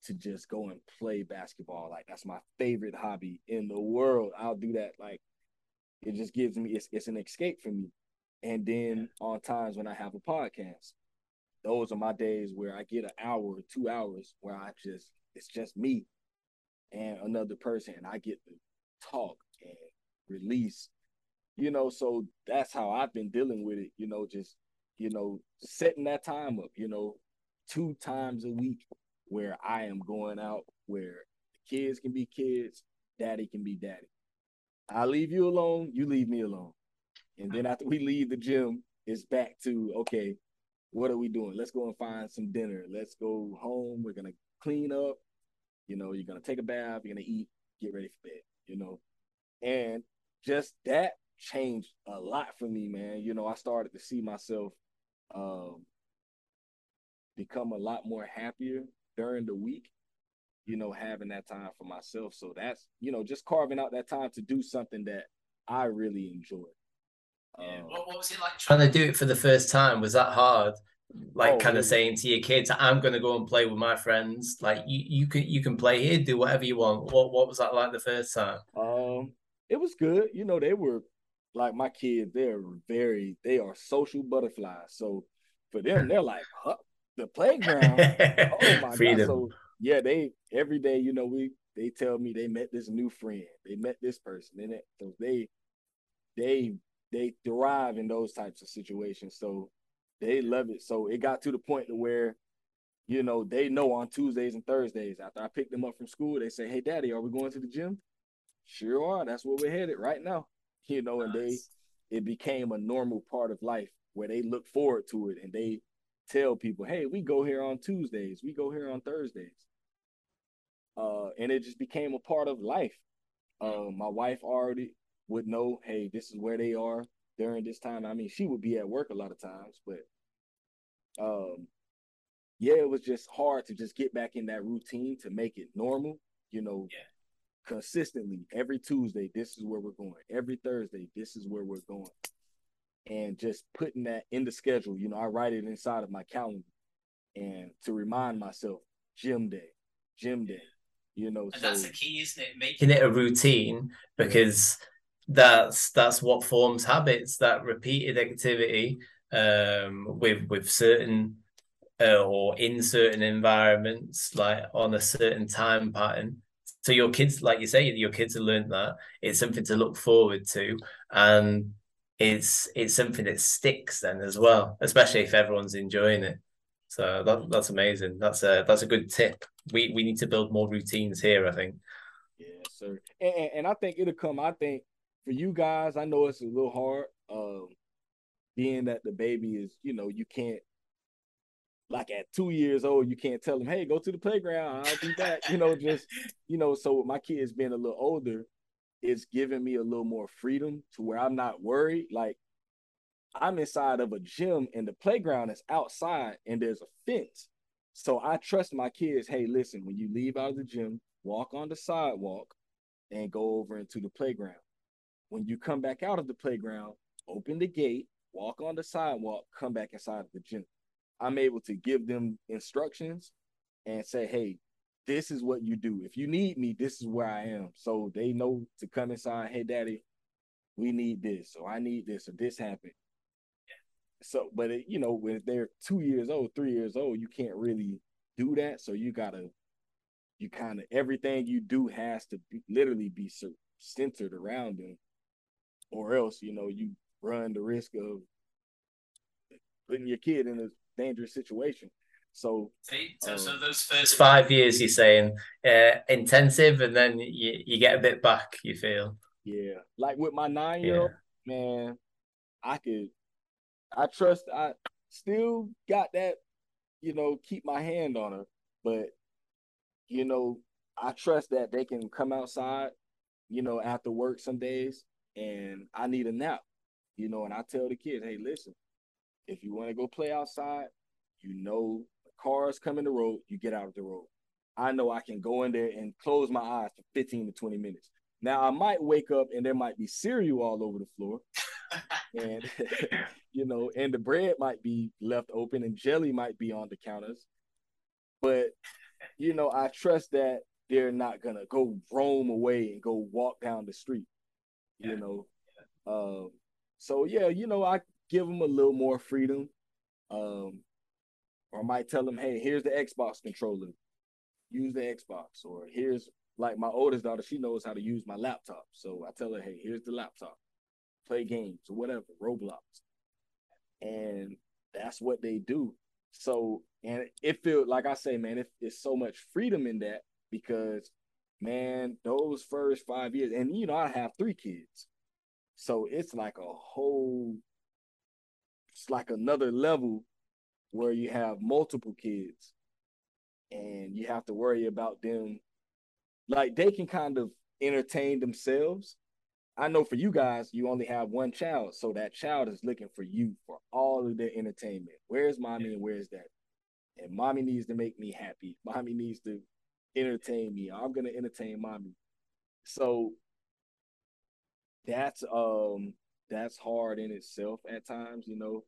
to just go and play basketball. Like that's my favorite hobby in the world. I'll do that. Like it just gives me it's it's an escape for me. And then on times when I have a podcast, those are my days where I get an hour or two hours where I just it's just me and another person and I get to talk and release. You know, so that's how I've been dealing with it, you know, just you know, setting that time up, you know, two times a week where I am going out where the kids can be kids, daddy can be daddy. I leave you alone, you leave me alone. And then after we leave the gym, it's back to okay, what are we doing? Let's go and find some dinner. Let's go home. We're gonna clean up. You know, you're gonna take a bath, you're gonna eat, get ready for bed, you know. And just that changed a lot for me, man. You know, I started to see myself um become a lot more happier during the week, you know, having that time for myself. So that's, you know, just carving out that time to do something that I really enjoy. Yeah. Um, what, what, was it like trying to do it for the first time? Was that hard? Like oh, kind of saying to your kids, I'm gonna go and play with my friends. Like you, you can you can play here, do whatever you want. What what was that like the first time? Um, it was good. You know, they were like my kids, they're very they are social butterflies. So for them, they're like, huh, the playground. oh my Freedom. god! So yeah, they every day, you know, we they tell me they met this new friend, they met this person, and it, so they they they thrive in those types of situations. So they love it. So it got to the point to where, you know, they know on Tuesdays and Thursdays after I pick them up from school, they say, "Hey, Daddy, are we going to the gym?" Sure are. That's where we're headed right now. You know, nice. and they it became a normal part of life where they look forward to it and they tell people, hey, we go here on Tuesdays, we go here on Thursdays. Uh, and it just became a part of life. Uh, my wife already would know, hey, this is where they are during this time. I mean, she would be at work a lot of times, but um, yeah, it was just hard to just get back in that routine to make it normal, you know, yeah. consistently every Tuesday, this is where we're going. Every Thursday, this is where we're going. And just putting that in the schedule. You know, I write it inside of my calendar and to remind myself, gym day, gym day. You know, and so, that's the key, isn't it? Making it a routine because that's that's what forms habits. That repeated activity um, with with certain uh, or in certain environments, like on a certain time pattern. So your kids, like you say, your kids have learned that it's something to look forward to, and it's it's something that sticks then as well, especially if everyone's enjoying it. So that that's amazing. That's a that's a good tip. We we need to build more routines here. I think. Yeah, sir. And, and I think it'll come. I think for you guys, I know it's a little hard. Um, being that the baby is, you know, you can't like at two years old, you can't tell them, hey, go to the playground. I'll be back. you know, just you know, so with my kids being a little older, it's giving me a little more freedom to where I'm not worried. Like I'm inside of a gym and the playground is outside and there's a fence. So I trust my kids, hey, listen, when you leave out of the gym, walk on the sidewalk and go over into the playground. When you come back out of the playground, open the gate, walk on the sidewalk, come back inside of the gym. I'm able to give them instructions and say, hey, this is what you do. If you need me, this is where I am. So they know to come inside, hey, daddy, we need this, So I need this, or this happened. So, but it, you know, when they're two years old, three years old, you can't really do that. So you gotta, you kind of everything you do has to be, literally be centered around them, or else you know you run the risk of putting your kid in a dangerous situation. So, so, um, so those first five years, you're saying uh, intensive, and then you, you get a bit back. You feel, yeah, like with my nine year old yeah. man, I could, I trust, I still got that, you know, keep my hand on her, but you know, I trust that they can come outside, you know, after work some days, and I need a nap, you know, and I tell the kids, hey, listen, if you want to go play outside, you know cars come in the road, you get out of the road. I know I can go in there and close my eyes for 15 to 20 minutes. Now I might wake up and there might be cereal all over the floor. and you know, and the bread might be left open and jelly might be on the counters. But you know, I trust that they're not gonna go roam away and go walk down the street. You know. Um, so yeah, you know, I give them a little more freedom. Um, or I might tell them, hey, here's the Xbox controller. Use the Xbox. Or here's like my oldest daughter, she knows how to use my laptop. So I tell her, hey, here's the laptop. Play games or whatever, Roblox. And that's what they do. So, and it feels like I say, man, it, it's so much freedom in that because, man, those first five years, and you know, I have three kids. So it's like a whole, it's like another level where you have multiple kids and you have to worry about them. Like they can kind of entertain themselves. I know for you guys you only have one child so that child is looking for you for all of their entertainment. Where's mommy and where's that and mommy needs to make me happy. Mommy needs to entertain me. I'm gonna entertain mommy. So that's um that's hard in itself at times you know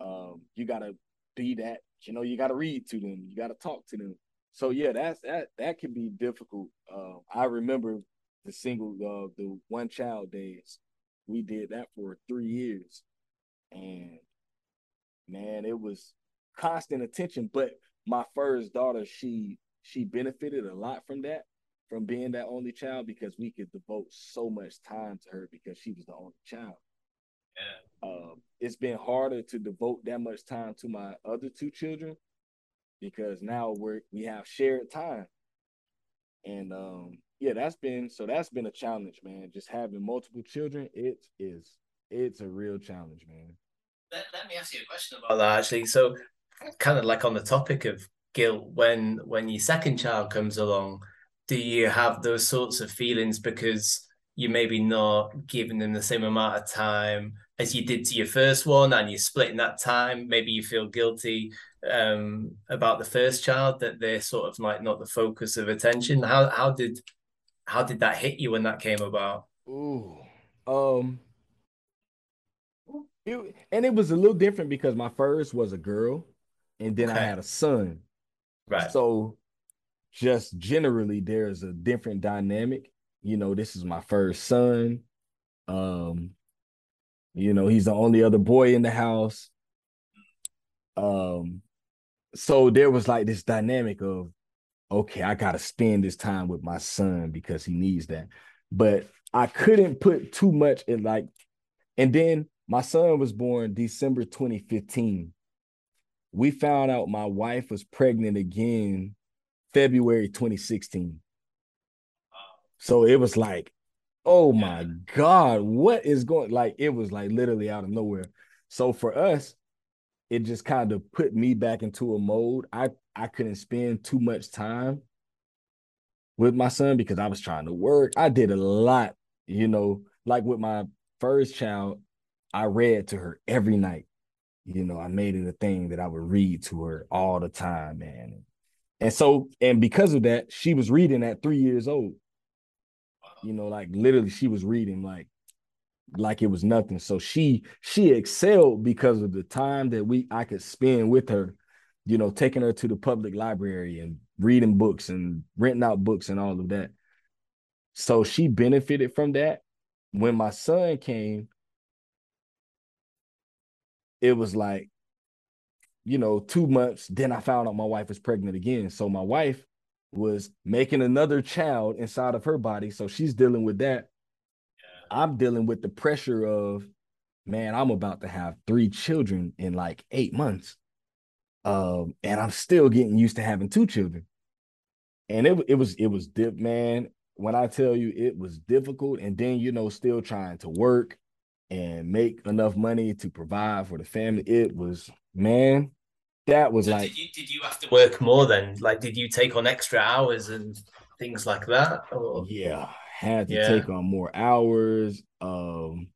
um, you gotta be that, you know, you gotta read to them, you gotta talk to them. So yeah, that's that that can be difficult. Uh, I remember the single uh, the one child days. We did that for three years. And man, it was constant attention. But my first daughter, she she benefited a lot from that, from being that only child because we could devote so much time to her because she was the only child. Yeah. Um, it's been harder to devote that much time to my other two children because now we're we have shared time. And um, yeah, that's been so that's been a challenge, man. Just having multiple children, it is it's a real challenge, man. Let, let me ask you a question about that actually. So kind of like on the topic of guilt, when when your second child comes along, do you have those sorts of feelings because you maybe not giving them the same amount of time as you did to your first one and you're splitting that time maybe you feel guilty um, about the first child that they're sort of like not the focus of attention how how did how did that hit you when that came about Ooh, um It, and it was a little different because my first was a girl, and then okay. I had a son. Right. So, just generally, there's a different dynamic. You know, this is my first son. Um, you know, he's the only other boy in the house. Um, so there was like this dynamic of, okay, I gotta spend this time with my son because he needs that. But I couldn't put too much in like, and then my son was born December 2015. We found out my wife was pregnant again February 2016. So it was like, oh my God, what is going like it was like literally out of nowhere. So for us, it just kind of put me back into a mode. I I couldn't spend too much time with my son because I was trying to work. I did a lot, you know, like with my first child, I read to her every night. You know, I made it a thing that I would read to her all the time, man. And so, and because of that, she was reading at three years old. You know, like literally, she was reading like like it was nothing. So she she excelled because of the time that we I could spend with her, you know, taking her to the public library and reading books and renting out books and all of that. So she benefited from that. When my son came, it was like, you know, two months. Then I found out my wife was pregnant again. So my wife was making another child inside of her body. So she's dealing with that. Yeah. I'm dealing with the pressure of, man, I'm about to have three children in like eight months. Um, and I'm still getting used to having two children. And it, it was, it was dip, man. When I tell you it was difficult, and then you know, still trying to work and make enough money to provide for the family. It was man, that was so like. Did you, did you have to work more then? Like, did you take on extra hours and things like that? Or? Yeah, had to yeah. take on more hours. Um,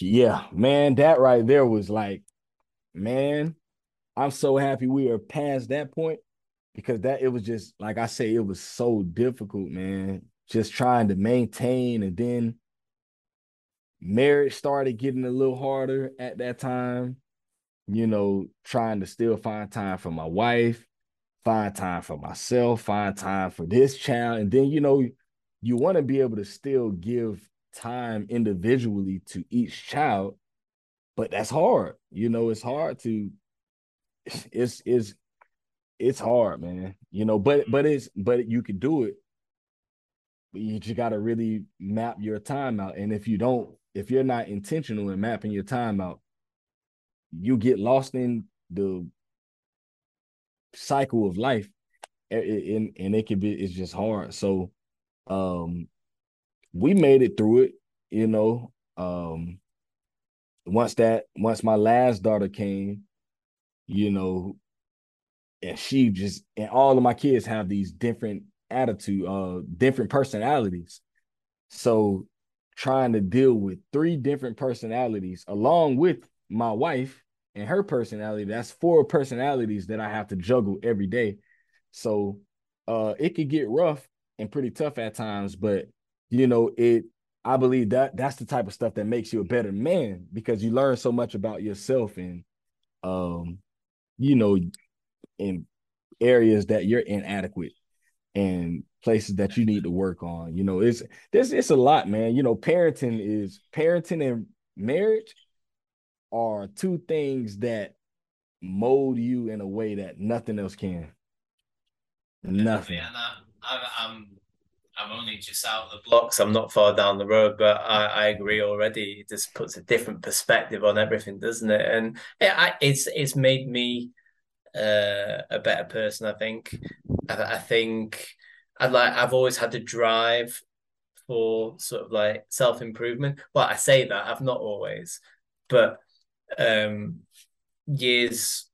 yeah, man, that right there was like, man, I'm so happy we are past that point because that it was just like I say, it was so difficult, man. Just trying to maintain and then marriage started getting a little harder at that time. You know, trying to still find time for my wife, find time for myself, find time for this child. And then, you know, you want to be able to still give time individually to each child, but that's hard. You know, it's hard to it's it's it's hard, man. You know, but but it's but you can do it. You just got to really map your time out. And if you don't, if you're not intentional in mapping your time out, you get lost in the cycle of life and, and it can be it's just hard. So um we made it through it you know um once that once my last daughter came you know and she just and all of my kids have these different attitude uh different personalities. So trying to deal with three different personalities along with my wife and her personality. That's four personalities that I have to juggle every day. So uh it could get rough and pretty tough at times, but you know, it I believe that that's the type of stuff that makes you a better man because you learn so much about yourself and um you know in areas that you're inadequate and places that you need to work on. You know, it's this it's a lot, man. You know, parenting is parenting and marriage are two things that mold you in a way that nothing else can. Nothing. And I, I, I'm I'm only just out of the blocks. I'm not far down the road, but I, I agree already. It just puts a different perspective on everything, doesn't it? And yeah, I, it's it's made me uh, a better person. I think. I, I think I like. I've always had to drive for sort of like self improvement. Well, I say that I've not always, but um, years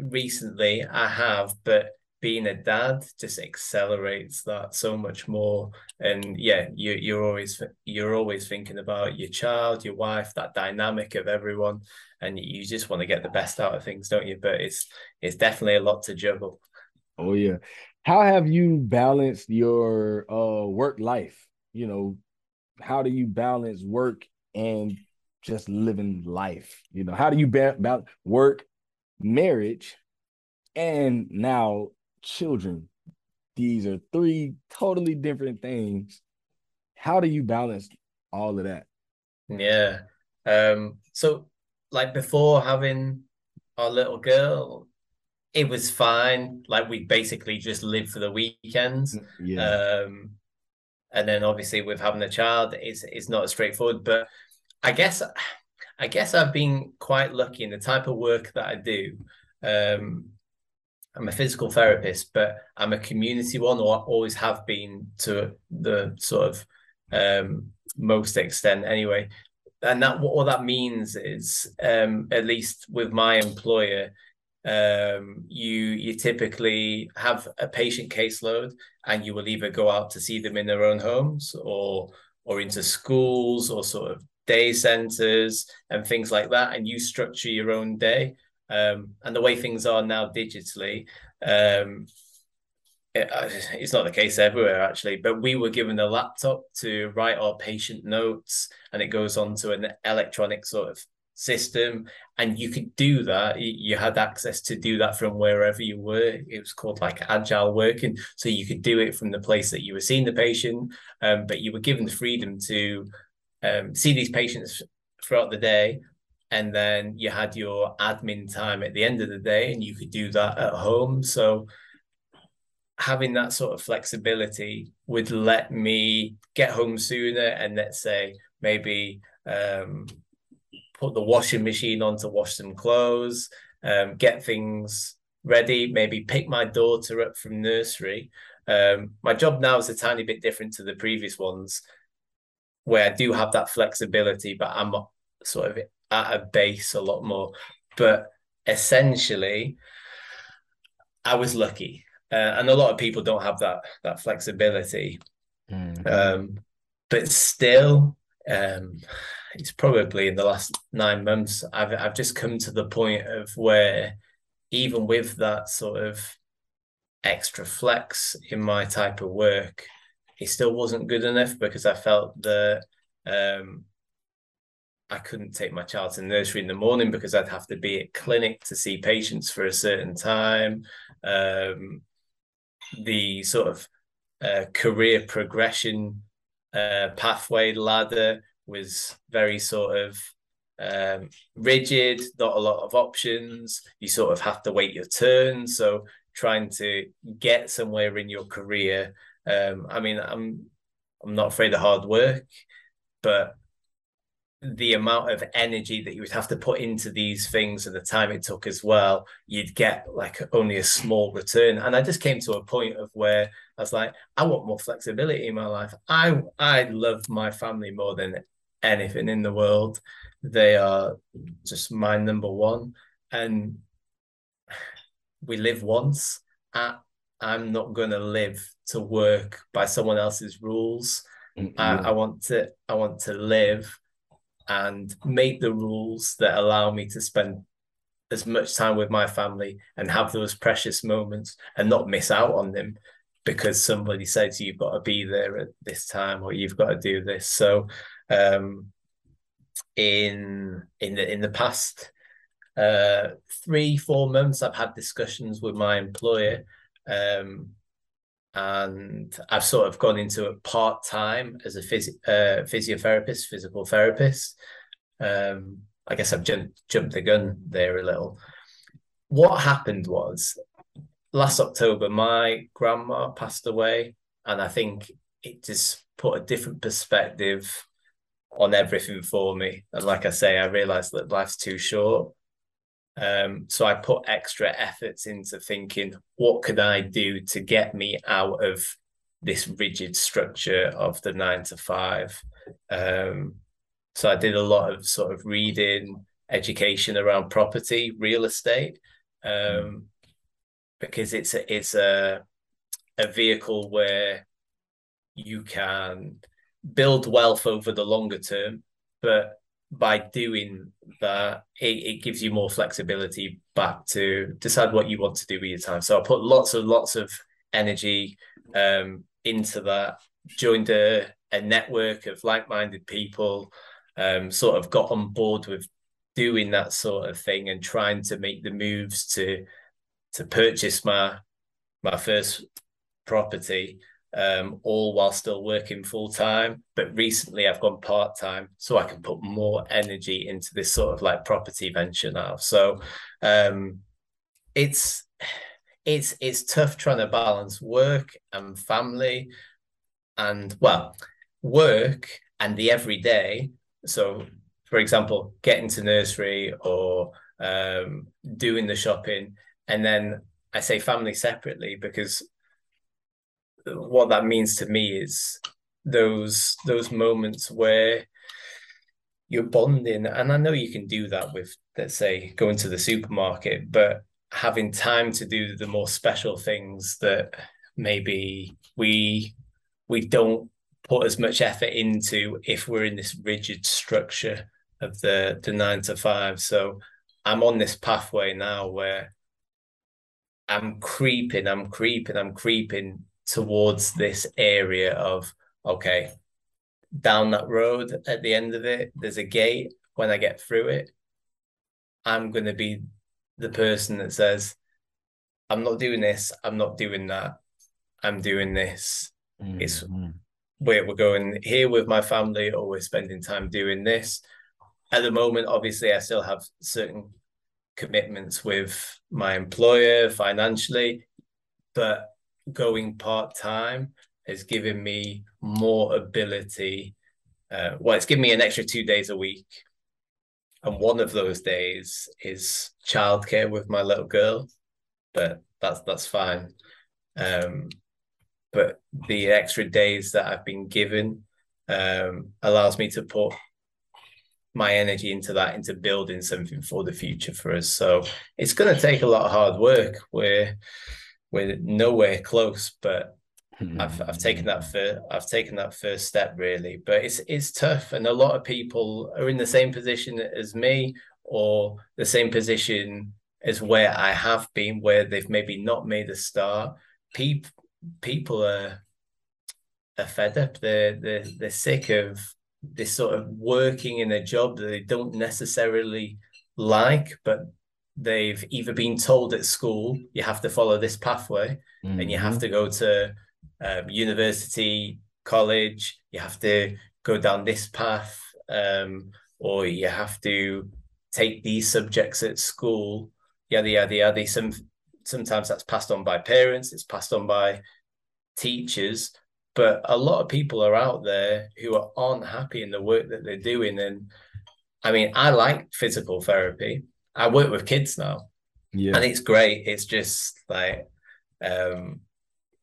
recently I have, but being a dad just accelerates that so much more. And yeah, you you're always you're always thinking about your child, your wife, that dynamic of everyone, and you just want to get the best out of things, don't you? But it's it's definitely a lot to juggle. Oh yeah. How have you balanced your uh work life? You know, how do you balance work and just living life? You know, how do you balance work, marriage, and now children? These are three totally different things. How do you balance all of that? Yeah. Um, so like before having our little girl, it was fine. Like we basically just lived for the weekends. Mm, yeah. Um, and then obviously with having a child, it's it's not as straightforward. But I guess I guess I've been quite lucky in the type of work that I do. Um, I'm a physical therapist, but I'm a community one, or always have been to the sort of um, most extent anyway. And that what, what that means is, um, at least with my employer, um, you you typically have a patient caseload, and you will either go out to see them in their own homes, or or into schools, or sort of day centers and things like that, and you structure your own day. Um, and the way things are now digitally, um, it, uh, it's not the case everywhere actually, but we were given a laptop to write our patient notes, and it goes onto an electronic sort of system and you could do that you had access to do that from wherever you were it was called like agile working so you could do it from the place that you were seeing the patient um, but you were given the freedom to um, see these patients throughout the day and then you had your admin time at the end of the day and you could do that at home so having that sort of flexibility would let me get home sooner and let's say maybe um, put the washing machine on to wash some clothes, um, get things ready, maybe pick my daughter up from nursery. Um, my job now is a tiny bit different to the previous ones, where I do have that flexibility, but I'm sort of at a base a lot more. But essentially, I was lucky, uh, and a lot of people don't have that that flexibility. Mm. Um, but still, um, it's probably in the last nine months I've I've just come to the point of where even with that sort of extra flex in my type of work, it still wasn't good enough because I felt that um, I couldn't take my child to nursery in the morning because I'd have to be at clinic to see patients for a certain time. Um, the sort of uh, career progression uh, pathway ladder was very sort of um, rigid, not a lot of options. You sort of have to wait your turn. So trying to get somewhere in your career. Um, I mean, I'm I'm not afraid of hard work, but the amount of energy that you would have to put into these things and the time it took as well, you'd get like only a small return. And I just came to a point of where I was like, I want more flexibility in my life. I I love my family more than anything in the world. They are just my number one. And we live once. I, I'm not going to live to work by someone else's rules. Mm-hmm. I, I want to I want to live and make the rules that allow me to spend as much time with my family and have those precious moments and not miss out on them because somebody says you've got to be there at this time or you've got to do this. So um, in in the in the past uh, three four months, I've had discussions with my employer, um, and I've sort of gone into it part time as a phys- uh, physiotherapist, physical therapist. Um, I guess I've jumped jumped the gun there a little. What happened was last October, my grandma passed away, and I think it just put a different perspective on everything for me. And like I say, I realized that life's too short. Um, so I put extra efforts into thinking, what could I do to get me out of this rigid structure of the nine to five? Um, so I did a lot of sort of reading, education around property, real estate, um, because it's a, it's a a vehicle where you can build wealth over the longer term, but by doing that, it, it gives you more flexibility back to decide what you want to do with your time. So I put lots of lots of energy um, into that. Joined a, a network of like-minded people, um, sort of got on board with doing that sort of thing and trying to make the moves to to purchase my my first property um, all while still working full time. But recently I've gone part time so I can put more energy into this sort of like property venture now. So um, it's it's it's tough trying to balance work and family and well work and the everyday so for example getting to nursery or um, doing the shopping and then i say family separately because what that means to me is those those moments where you're bonding. And i know you can do that with let's say going to the supermarket but having time to do the more special things that maybe we we don't put as much effort into if we're in this rigid structure of the the nine to five. So i'm on this pathway now where i'm creeping i'm creeping i'm creeping towards this area of okay down that road at the end of it there's a gate. When i get through it i'm going to be the person that says i'm not doing this. I'm not doing that. I'm doing this. Mm-hmm. it's where we're going here with my family or we're spending time doing this. At the moment obviously i still have certain commitments with my employer financially but going part time has given me more ability. Uh, well, it's given me an extra two days a week. And one of those days is childcare with my little girl, but that's that's fine. Um, but the extra days that I've been given um, allows me to put my energy into that, into building something for the future for us. So it's going to take a lot of hard work. Where we're nowhere close, but hmm. I've I've taken that first I've taken that first step really. But it's it's tough, and a lot of people are in the same position as me, or the same position as where I have been, where they've maybe not made a start. People people are are fed up. They're they're they're sick of this sort of working in a job that they don't necessarily like, but they've either been told at school you have to follow this pathway mm-hmm. and you have mm-hmm. to go to um, university college you have to go down this path um, or you have to take these subjects at school yada yada yada some sometimes that's passed on by parents it's passed on by teachers but a lot of people are out there who are unhappy in the work that they're doing and i mean i like physical therapy I work with kids now. Yeah. And it's great. It's just like um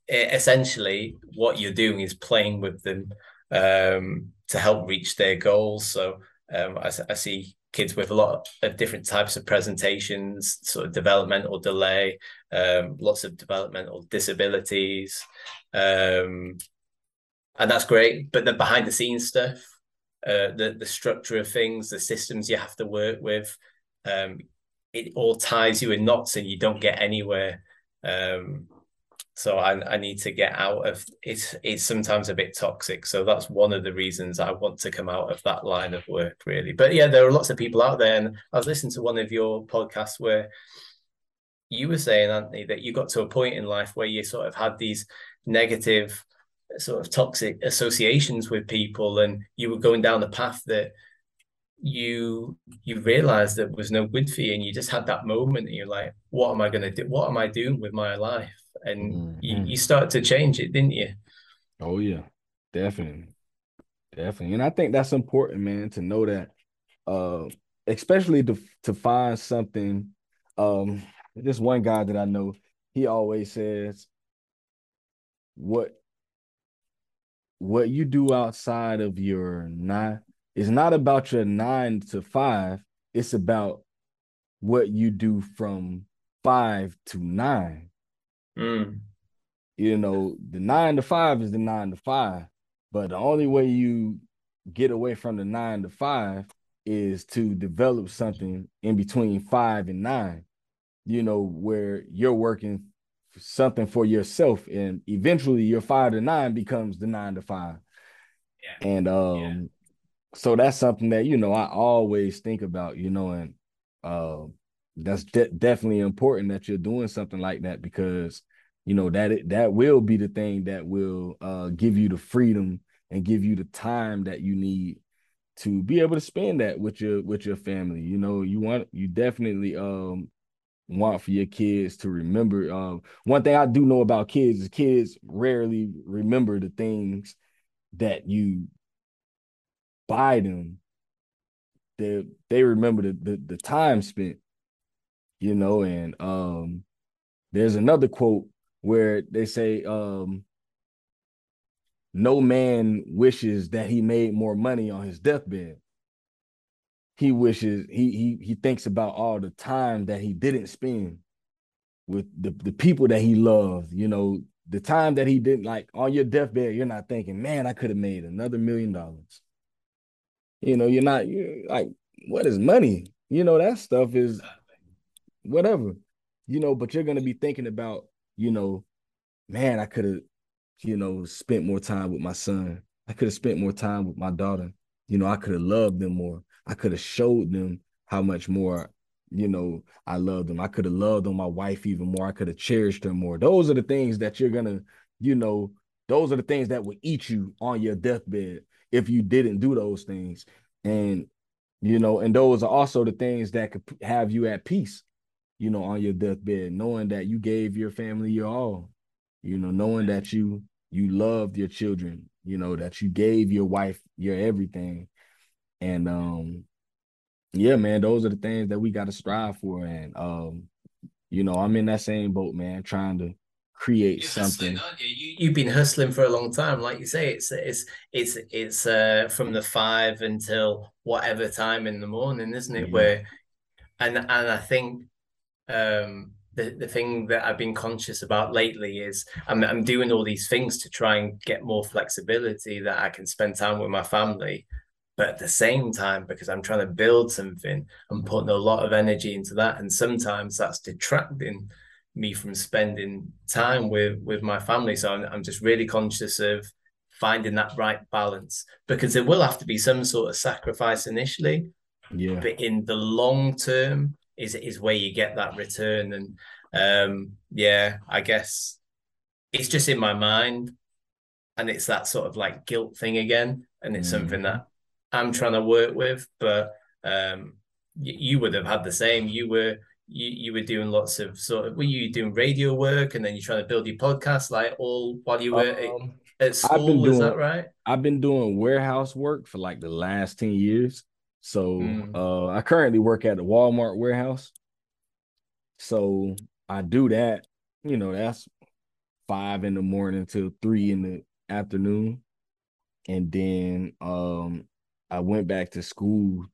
it, essentially what you're doing is playing with them um to help reach their goals. So um I, I see kids with a lot of different types of presentations, sort of developmental delay, um, lots of developmental disabilities. Um, and that's great. But the behind the scenes stuff, uh, the the structure of things, the systems you have to work with, um, it all ties you in knots and you don't get anywhere. Um, so I, I need to get out of it. It's sometimes a bit toxic. So that's one of the reasons I want to come out of that line of work, really. But yeah, there are lots of people out there. And I was listening to one of your podcasts where you were saying, Anthony, that you got to a point in life where you sort of had these negative, sort of toxic associations with people, and you were going down the path that you you realized that was no good for you and you just had that moment and you're like what am i going to do? What am i doing with my life? And mm-hmm. you, you start to change it didn't you? Oh yeah. Definitely. Definitely. And i think that's important man to know that uh especially to to find something um this one guy that i know he always says what what you do outside of your nine it's not about your nine to five. It's about what you do from five to nine. Mm. You know, the nine to five is the nine to five, but the only way you get away from the nine to five is to develop something in between five and nine, you know, where you're working something for yourself and eventually your five to nine becomes the nine to five. Yeah. And um so that's something that you know I always think about, you know, and uh, that's de- definitely important that you're doing something like that because you know that it, that will be the thing that will uh, give you the freedom and give you the time that you need to be able to spend that with your with your family. You know, you want you definitely um want for your kids to remember. Um, one thing I do know about kids is kids rarely remember the things that you them. They they remember the, the the time spent, you know, and um there's another quote where they say um no man wishes that he made more money on his deathbed. He wishes he he he thinks about all the time that he didn't spend with the, the people that he loved, you know, the time that he didn't like on your deathbed, you're not thinking, man, I could have made another million dollars. You know, you're not you're like, what is money? You know, that stuff is whatever, you know, but you're gonna be thinking about, you know, man, I could have you know, spent more time with my son. I could have spent more time with my daughter. You know, I could have loved them more. I could have showed them how much more, you know, I love them. I could have loved on my wife even more. I could have cherished her more. Those are the things that you're gonna, you know, those are the things that will eat you on your deathbed if you didn't do those things. And you know, and those are also the things that could have you at peace, you know, on your deathbed, knowing that you gave your family your all, you know, knowing that you you loved your children, you know, that you gave your wife your everything. And um yeah, man, those are the things that we got to strive for. And um, you know, I'm in that same boat, man, trying to create You're something. You? Have been hustling for a long time, like you say. It's it's it's it's uh from the five until whatever time in the morning, isn't it? Where and and I think um the, the thing that I've been conscious about lately is I'm, I'm doing all these things to try and get more flexibility that I can spend time with my family. But at the same time, because I'm trying to build something, I'm putting a lot of energy into that. And sometimes that's detracting me from spending time with, with my family. So I'm, I'm just really conscious of finding that right balance because there will have to be some sort of sacrifice initially. Yeah. But in the long term, is is where you get that return. And um, yeah, I guess it's just in my mind, and it's that sort of like guilt thing again, and it's mm. something that I'm trying to work with. But um, you, you would have had the same. You were you, you were doing lots of sort of were you doing radio work and then you're trying to build your podcast like all while you were um, at, at school, doing, is that right? I've been doing warehouse work for like the last 10 years. So mm. uh, I currently work at the Walmart warehouse. So I do that. You know, that's five in the morning till three in the afternoon. And then um, I went back to school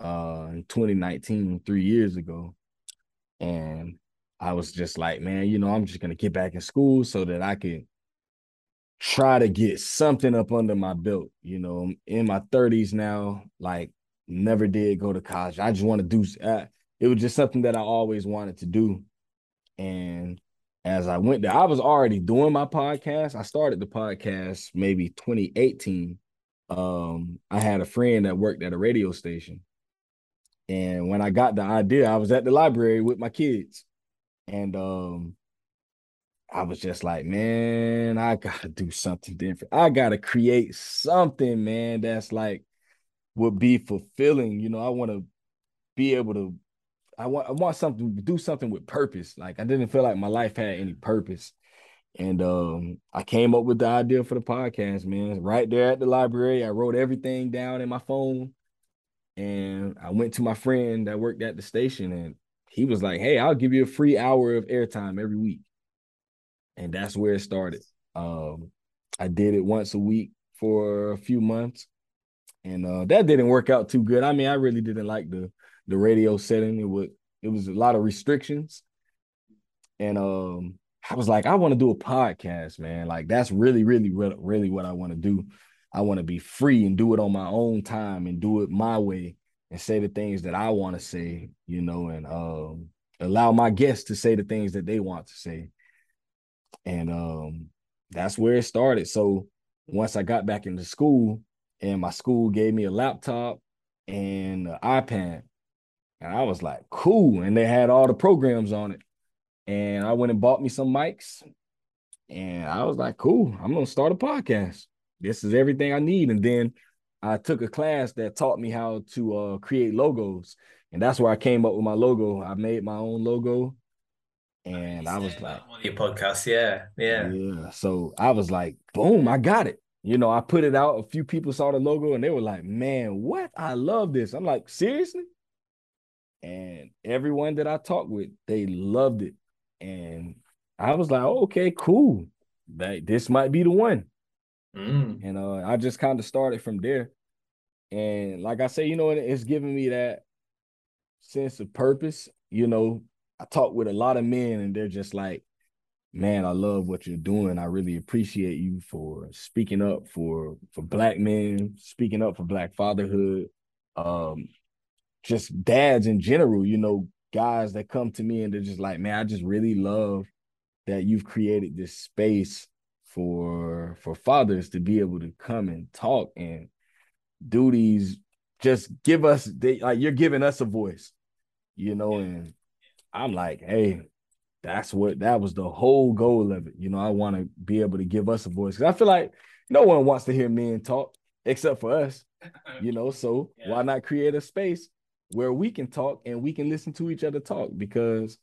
uh, in 2019, three years ago. And I was just like, man, you know, I'm just gonna get back in school so that I can try to get something up under my belt. You know, I'm in my 30s now. Like never did go to college. I just want to do uh, it was just something that I always wanted to do. And as I went there, I was already doing my podcast. I started the podcast maybe 2018. Um, I had a friend that worked at a radio station. And when I got the idea, I was at the library with my kids. And um, I was just like, man, I gotta do something different. I gotta create something, man, that's like would be fulfilling. You know, I want to be able to. I want I want something do something with purpose. Like I didn't feel like my life had any purpose. And um, I came up with the idea for the podcast, man. Right there at the library, I wrote everything down in my phone, and I went to my friend that worked at the station, and he was like, "Hey, I'll give you a free hour of airtime every week," and that's where it started. Um, I did it once a week for a few months, and uh, that didn't work out too good. I mean, I really didn't like the the radio setting. It was it was a lot of restrictions, and um, I was like, I want to do a podcast, man. Like that's really, really, really, really what I want to do. I want to be free and do it on my own time and do it my way and say the things that I want to say, you know, and um, allow my guests to say the things that they want to say. And um, that's where it started. So once I got back into school, and my school gave me a laptop and an iPad. And I was like, cool. And they had all the programs on it. And I went and bought me some mics. And I was like, cool, I'm gonna start a podcast. This is everything I need. And then I took a class that taught me how to uh, create logos. And that's where I came up with my logo. I made my own logo. And I was like, your podcast, yeah, yeah. Yeah. So I was like, boom, I got it. You know, I put it out. A few people saw the logo and they were like, man, what? I love this. I'm like, seriously? And everyone that I talked with, they loved it. And I was like, oh, okay, cool. That this might be the one. Mm. And uh, I just kind of started from there. And like I say, you know, it's giving me that sense of purpose. You know, I talk with a lot of men and they're just like, man, I love what you're doing. I really appreciate you for speaking up for for black men, speaking up for black fatherhood. Um, just dads in general, you know, guys that come to me and they're just like, man, I just really love that you've created this space for for fathers to be able to come and talk and do these just give us they like you're giving us a voice you know and i'm like hey that's what that was the whole goal of it you know i want to be able to give us a voice because i feel like no one wants to hear men talk except for us you know so yeah. why not create a space where we can talk and we can listen to each other talk because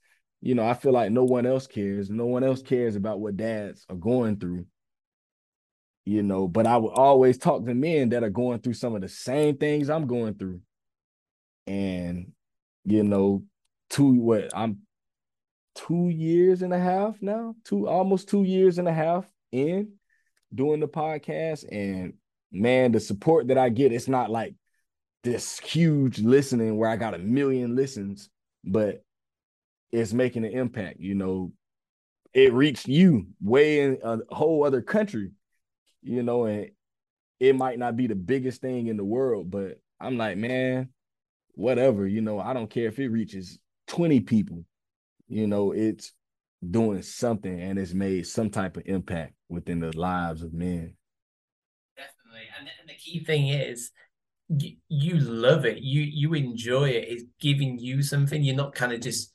you know, I feel like no one else cares. No one else cares about what dads are going through. You know, but I would always talk to men that are going through some of the same things I'm going through. And, you know, two what I'm two years and a half now, two almost two years and a half in doing the podcast. And man, the support that I get, it's not like this huge listening where I got a million listens, but it's making an impact. You know, it reached you way in a whole other country, you know, and it might not be the biggest thing in the world, but I'm like, man, whatever, you know, I don't care if it reaches 20 people, you know, it's doing something and it's made some type of impact within the lives of men. Definitely. And, the key thing is you, you love it. You you enjoy it. It's giving you something. You're not kind of just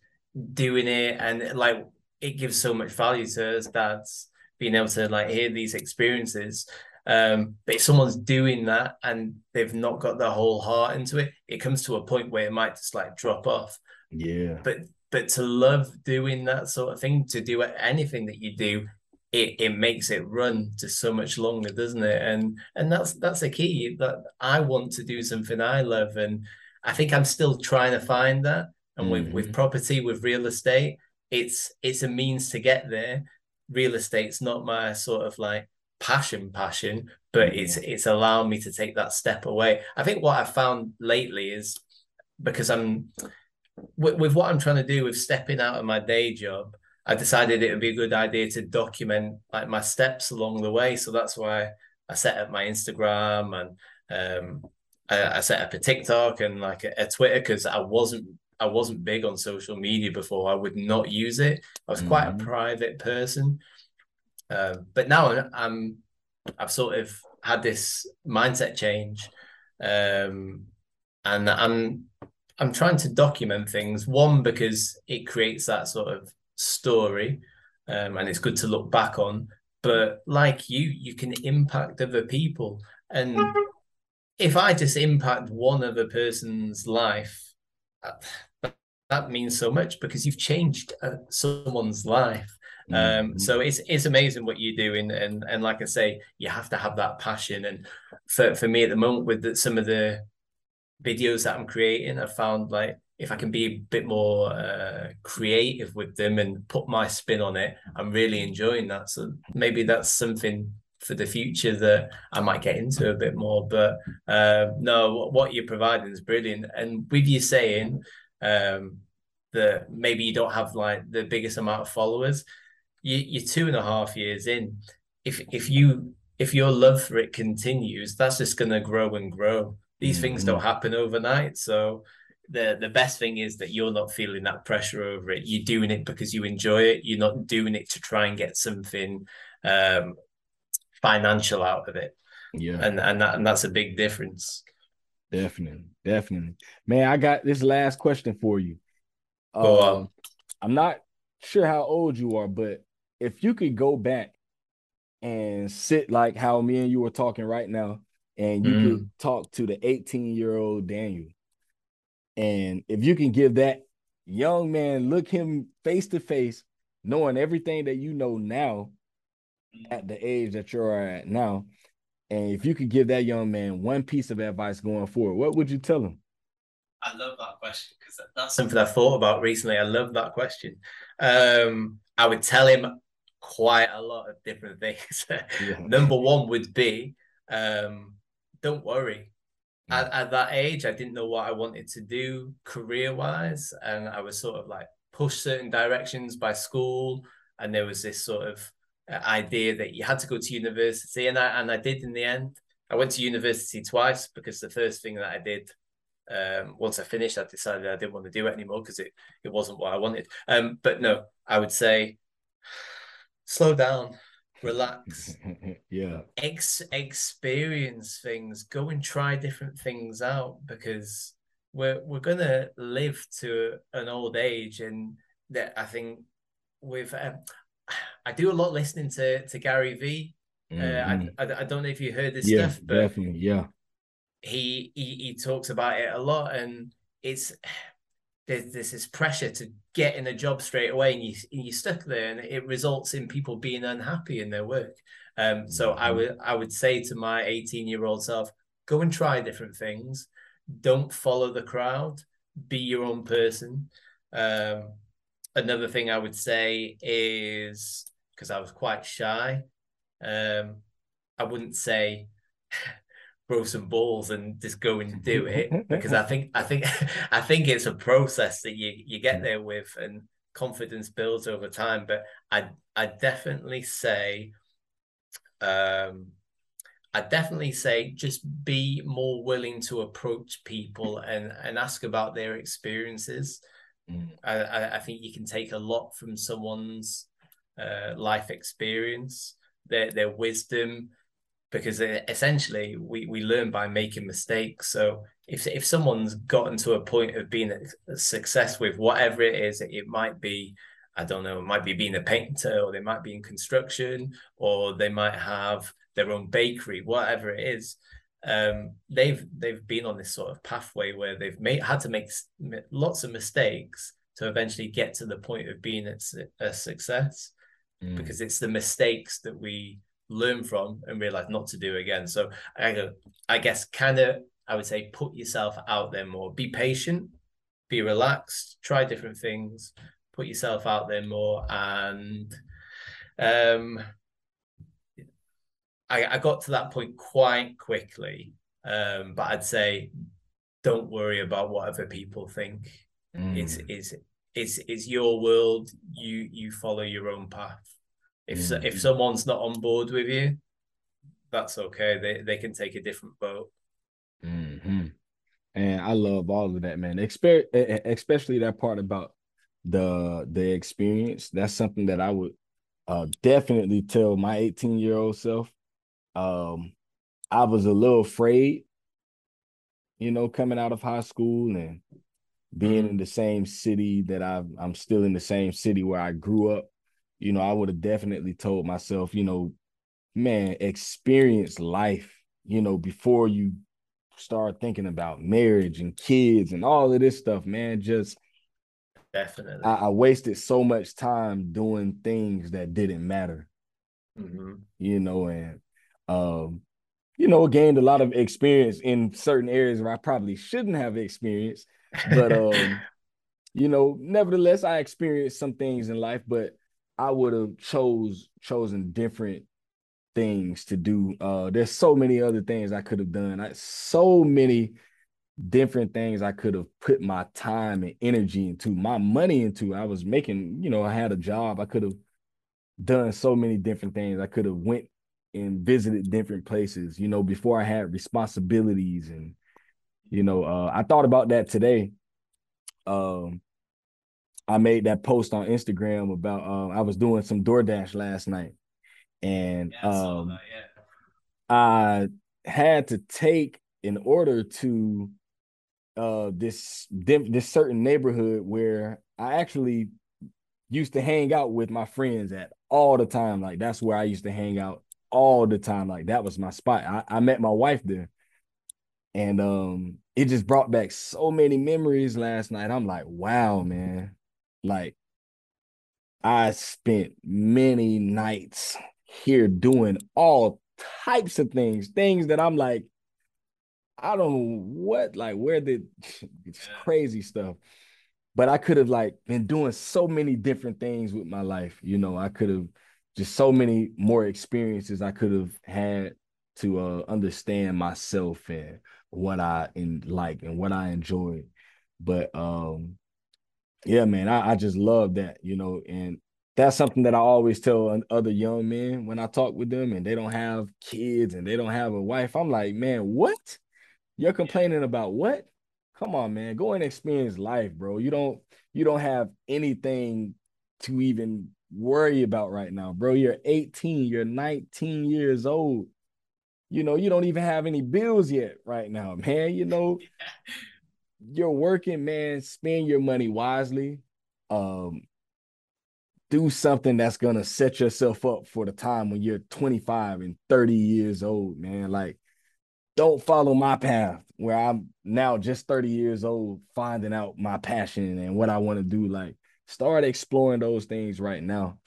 doing it and like it gives so much value to us dads being able to like hear these experiences. Um but if someone's doing that and they've not got their whole heart into it it comes to a point where it might just like drop off. Yeah. But but to love doing that sort of thing to do anything that you do it, it makes it run to so much longer doesn't it? And and that's that's a key that i want to do something i love. And i think i'm still trying to find that. And mm-hmm. with with mm-hmm. property with real estate it's it's a means to get there real estate's not my sort of like passion passion but mm-hmm. it's it's allowing me to take that step away i think what i've found lately is because i'm with, with what i'm trying to do with stepping out of my day job i decided it would be a good idea to document like my steps along the way so that's why i set up my instagram and um I, I set up a tiktok and like a, a twitter because i wasn't I wasn't big on social media before. I would not use it. I was quite mm-hmm. a private person, uh, but now I'm I've sort of had this mindset change, um, and I'm I'm trying to document things. One because it creates that sort of story, um, and it's good to look back on. But like you, you can impact other people, and if I just impact one other person's life that means so much because you've changed uh, someone's life. Um, mm-hmm. so it's it's amazing what you're doing, and and like I say, you have to have that passion. And for for me at the moment, with the, some of the videos that I'm creating, I found like if I can be a bit more uh, creative with them and put my spin on it, I'm really enjoying that. So maybe that's something for the future that I might get into a bit more. But uh, no, what you're providing is brilliant. And with you saying um, that maybe you don't have like the biggest amount of followers, you, you're two and a half years in. If if you if your love for it continues, that's just gonna grow and grow. These mm-hmm. things don't happen overnight. So the the best thing is that you're not feeling that pressure over it. You're doing it because you enjoy it. You're not doing it to try and get something um, financial out of it. Yeah. And and that and that's a big difference. Definitely. Definitely. Man, I got this last question for you. Go uh, on. I'm not sure how old you are, but if you could go back and sit like how me and you were talking right now, and you mm. could talk to the 18 year old Daniel, and if you can give that young man, look him face to face, knowing everything that you know now at the age that you're at now, and if you could give that young man one piece of advice going forward, what would you tell him? I love that question because that's something I thought about recently. I love that question. Um, I would tell him quite a lot of different things. yeah. Number one would be, um, don't worry. At, at, that age, I didn't know what I wanted to do career wise, and I was sort of like pushed certain directions by school, and there was this sort of idea that you had to go to university, and I and I did in the end. I went to university twice because the first thing that I did um, once I finished, I decided I didn't want to do it anymore because it it wasn't what I wanted. Um, but no, I would say slow down, relax, yeah, Ex- experience things, go and try different things out because we're we're gonna live to an old age, and that I think with um, I do a lot listening to to Gary V. Mm-hmm. Uh, I, I, I don't know if you heard this yeah, stuff, but definitely, yeah. He, he he talks about it a lot, and it's there's, there's this pressure to get in a job straight away, and you you're stuck there, and it results in people being unhappy in their work. Um, so I mm-hmm. would I would say to my 18 year old self, go and try different things. Don't follow the crowd. Be your own person. Um, another thing I would say is because I was quite shy. Um, I wouldn't say throw some balls and just go and do it because I think I think I think it's a process that you you get there with and confidence builds over time. But I I definitely say um I definitely say just be more willing to approach people and and ask about their experiences. Mm. I, I think you can take a lot from someone's uh, life experience, their their wisdom, because essentially we we learn by making mistakes. So if if someone's gotten to a point of being a success with whatever it is, it might be I don't know, it might be being a painter, or they might be in construction, or they might have their own bakery, whatever it is um, they've they've been on this sort of pathway where they've made had to make lots of mistakes to eventually get to the point of being a, a success mm. because it's the mistakes that we learn from and realize not to do again so i, I guess kind of i would say put yourself out there more be patient be relaxed try different things put yourself out there more and um I, I got to that point quite quickly. Um, but I'd say don't worry about what other people think. Mm. It's it's it's it's your world. You you follow your own path. If mm. if someone's not on board with you, that's okay. They they can take a different boat. Mm-hmm. And I love all of that, man. Exper- especially that part about the the experience. That's something that I would uh, definitely tell my 18 year old self um, I was a little afraid, you know, coming out of high school and being in the same city that i I'm still in the same city where I grew up. You know, I would have definitely told myself, you know, man, experience life, you know, before you start thinking about marriage and kids and all of this stuff, man. Just definitely, I, I wasted so much time doing things that didn't matter. Mm-hmm. You know, and um, you know, gained a lot of experience in certain areas where I probably shouldn't have experienced. But um, you know, nevertheless, I experienced some things in life, but I would have chose chosen different things to do. Uh, there's so many other things I could have done. I, so many different things I could have put my time and energy into, my money into. I was making, you know, I had a job. I could have done so many different things. I could have went and visited different places, you know, before I had responsibilities and you know, uh, I thought about that today. Um, I made that post on Instagram about uh, I was doing some DoorDash last night, and yeah, um, that, yeah. I had to take in order to uh this this certain neighborhood where I actually used to hang out with my friends at all the time. Like that's where I used to hang out all the time. Like that was my spot. I, I met my wife there. And um it just brought back so many memories last night. I'm like, wow, man. Like I spent many nights here doing all types of things, things that I'm like, I don't know what, like, where did it's crazy stuff. But I could have like been doing so many different things with my life. You know, I could have just so many more experiences I could have had to uh, understand myself and what I in like and what I enjoyed. But um yeah, man, I, I just love that, you know, and that's something that I always tell other young men when I talk with them and they don't have kids and they don't have a wife. I'm like, man, what? You're complaining about what? Come on, man. Go and experience life, bro. You don't you don't have anything to even worry about right now, bro. You're 18, you're 19 years old. You know, you don't even have any bills yet right now, man. You know, you're working, man. Spend your money wisely. Um, do something that's gonna set yourself up for the time when you're 25 and 30 years old, man. Like, don't follow my path where I'm now just 30 years old, finding out my passion and what I want to do. Like, start exploring those things right now.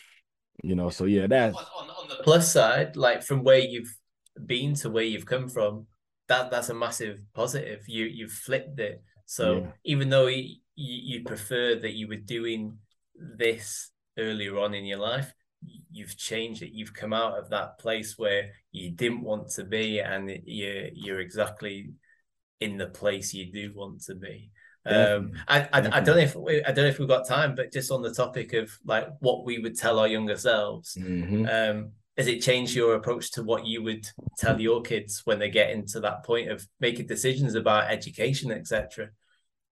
You know, so yeah, that's on, on the plus side, like from where you've been to where you've come from, that that's a massive positive. You you've flipped it. So yeah. even though you, you prefer that you were doing this earlier on in your life, you've changed it. You've come out of that place where you didn't want to be, and you're you're exactly in the place you do want to be. Um, I, I, I, don't know if we, I don't know if we've got time, but just on the topic of like what we would tell our younger selves, mm-hmm. um, has it changed your approach to what you would tell your kids when they get into that point of making decisions about education, etc.?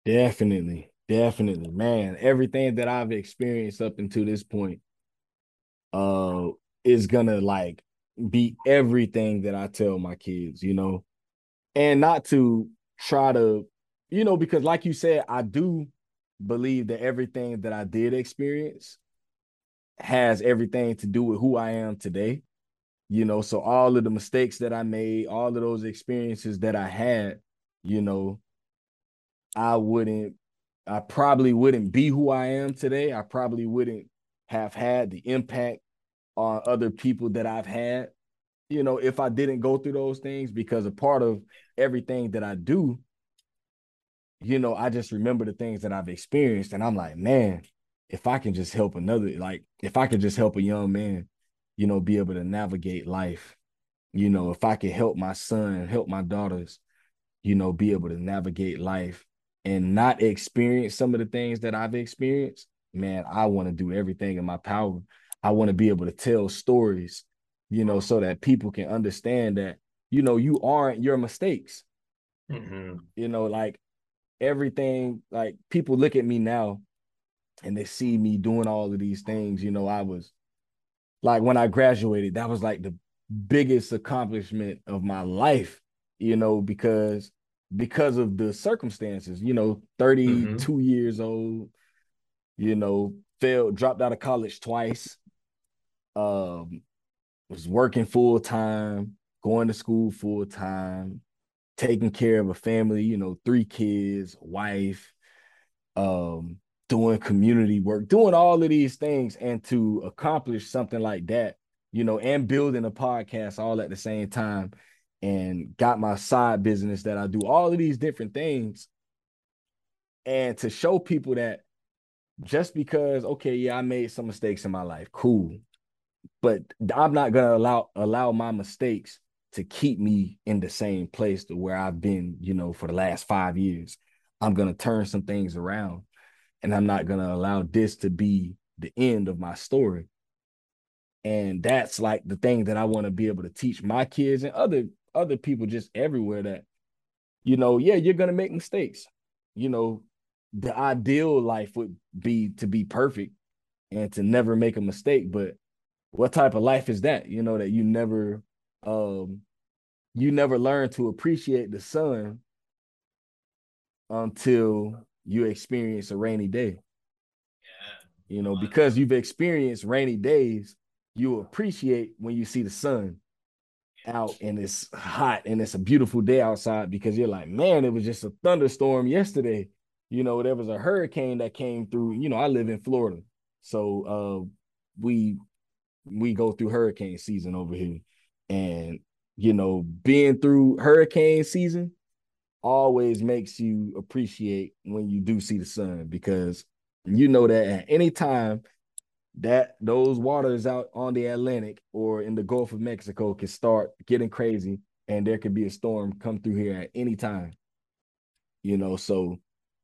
Definitely, definitely, man. Everything that I've experienced up until this point, uh, is gonna like be everything that I tell my kids, you know, and not to try to, you know, because like you said, I do believe that everything that I did experience has everything to do with who I am today. You know, so all of the mistakes that I made, all of those experiences that I had, you know, I wouldn't, I probably wouldn't be who I am today. I probably wouldn't have had the impact on other people that I've had, you know, if I didn't go through those things, because a part of everything that I do, you know, I just remember the things that I've experienced. And I'm like, man, if I can just help another, like if I could just help a young man, you know, be able to navigate life, you know, if I could help my son, help my daughters, you know, be able to navigate life and not experience some of the things that I've experienced, man, I want to do everything in my power. I want to be able to tell stories, you know, so that people can understand that, you know, you aren't your mistakes. Mm-hmm. You know, like everything, like people look at me now and they see me doing all of these things, you know, I was like when I graduated, that was like the biggest accomplishment of my life, you know, because because of the circumstances, you know, 32 mm-hmm. years old, you know, failed, dropped out of college twice, um, was working full time, going to school full time, taking care of a family, you know, three kids, wife, um, doing community work, doing all of these things, and to accomplish something like that, you know, and building a podcast all at the same time, and got my side business that I do, all of these different things, and to show people that just because, okay, yeah, I made some mistakes in my life, cool, but I'm not gonna allow allow my mistakes to keep me in the same place to where I've been, you know, for the last five years. I'm gonna turn some things around and I'm not gonna allow this to be the end of my story. And that's like the thing that I want to be able to teach my kids and other other people just everywhere that, you know, yeah, you're gonna make mistakes. You know, the ideal life would be to be perfect and to never make a mistake. But what type of life is that? You know, that you never um you never learn to appreciate the sun until you experience a rainy day. Yeah. You know, because you've experienced rainy days, you appreciate when you see the sun out and it's hot and it's a beautiful day outside because you're like, man, it was just a thunderstorm yesterday. You know, there was a hurricane that came through. You know, I live in Florida. So uh we we go through hurricane season over here. And you know, being through hurricane season always makes you appreciate when you do see the sun because you know that at any time that those waters out on the Atlantic or in the Gulf of Mexico can start getting crazy and there could be a storm come through here at any time. You know, so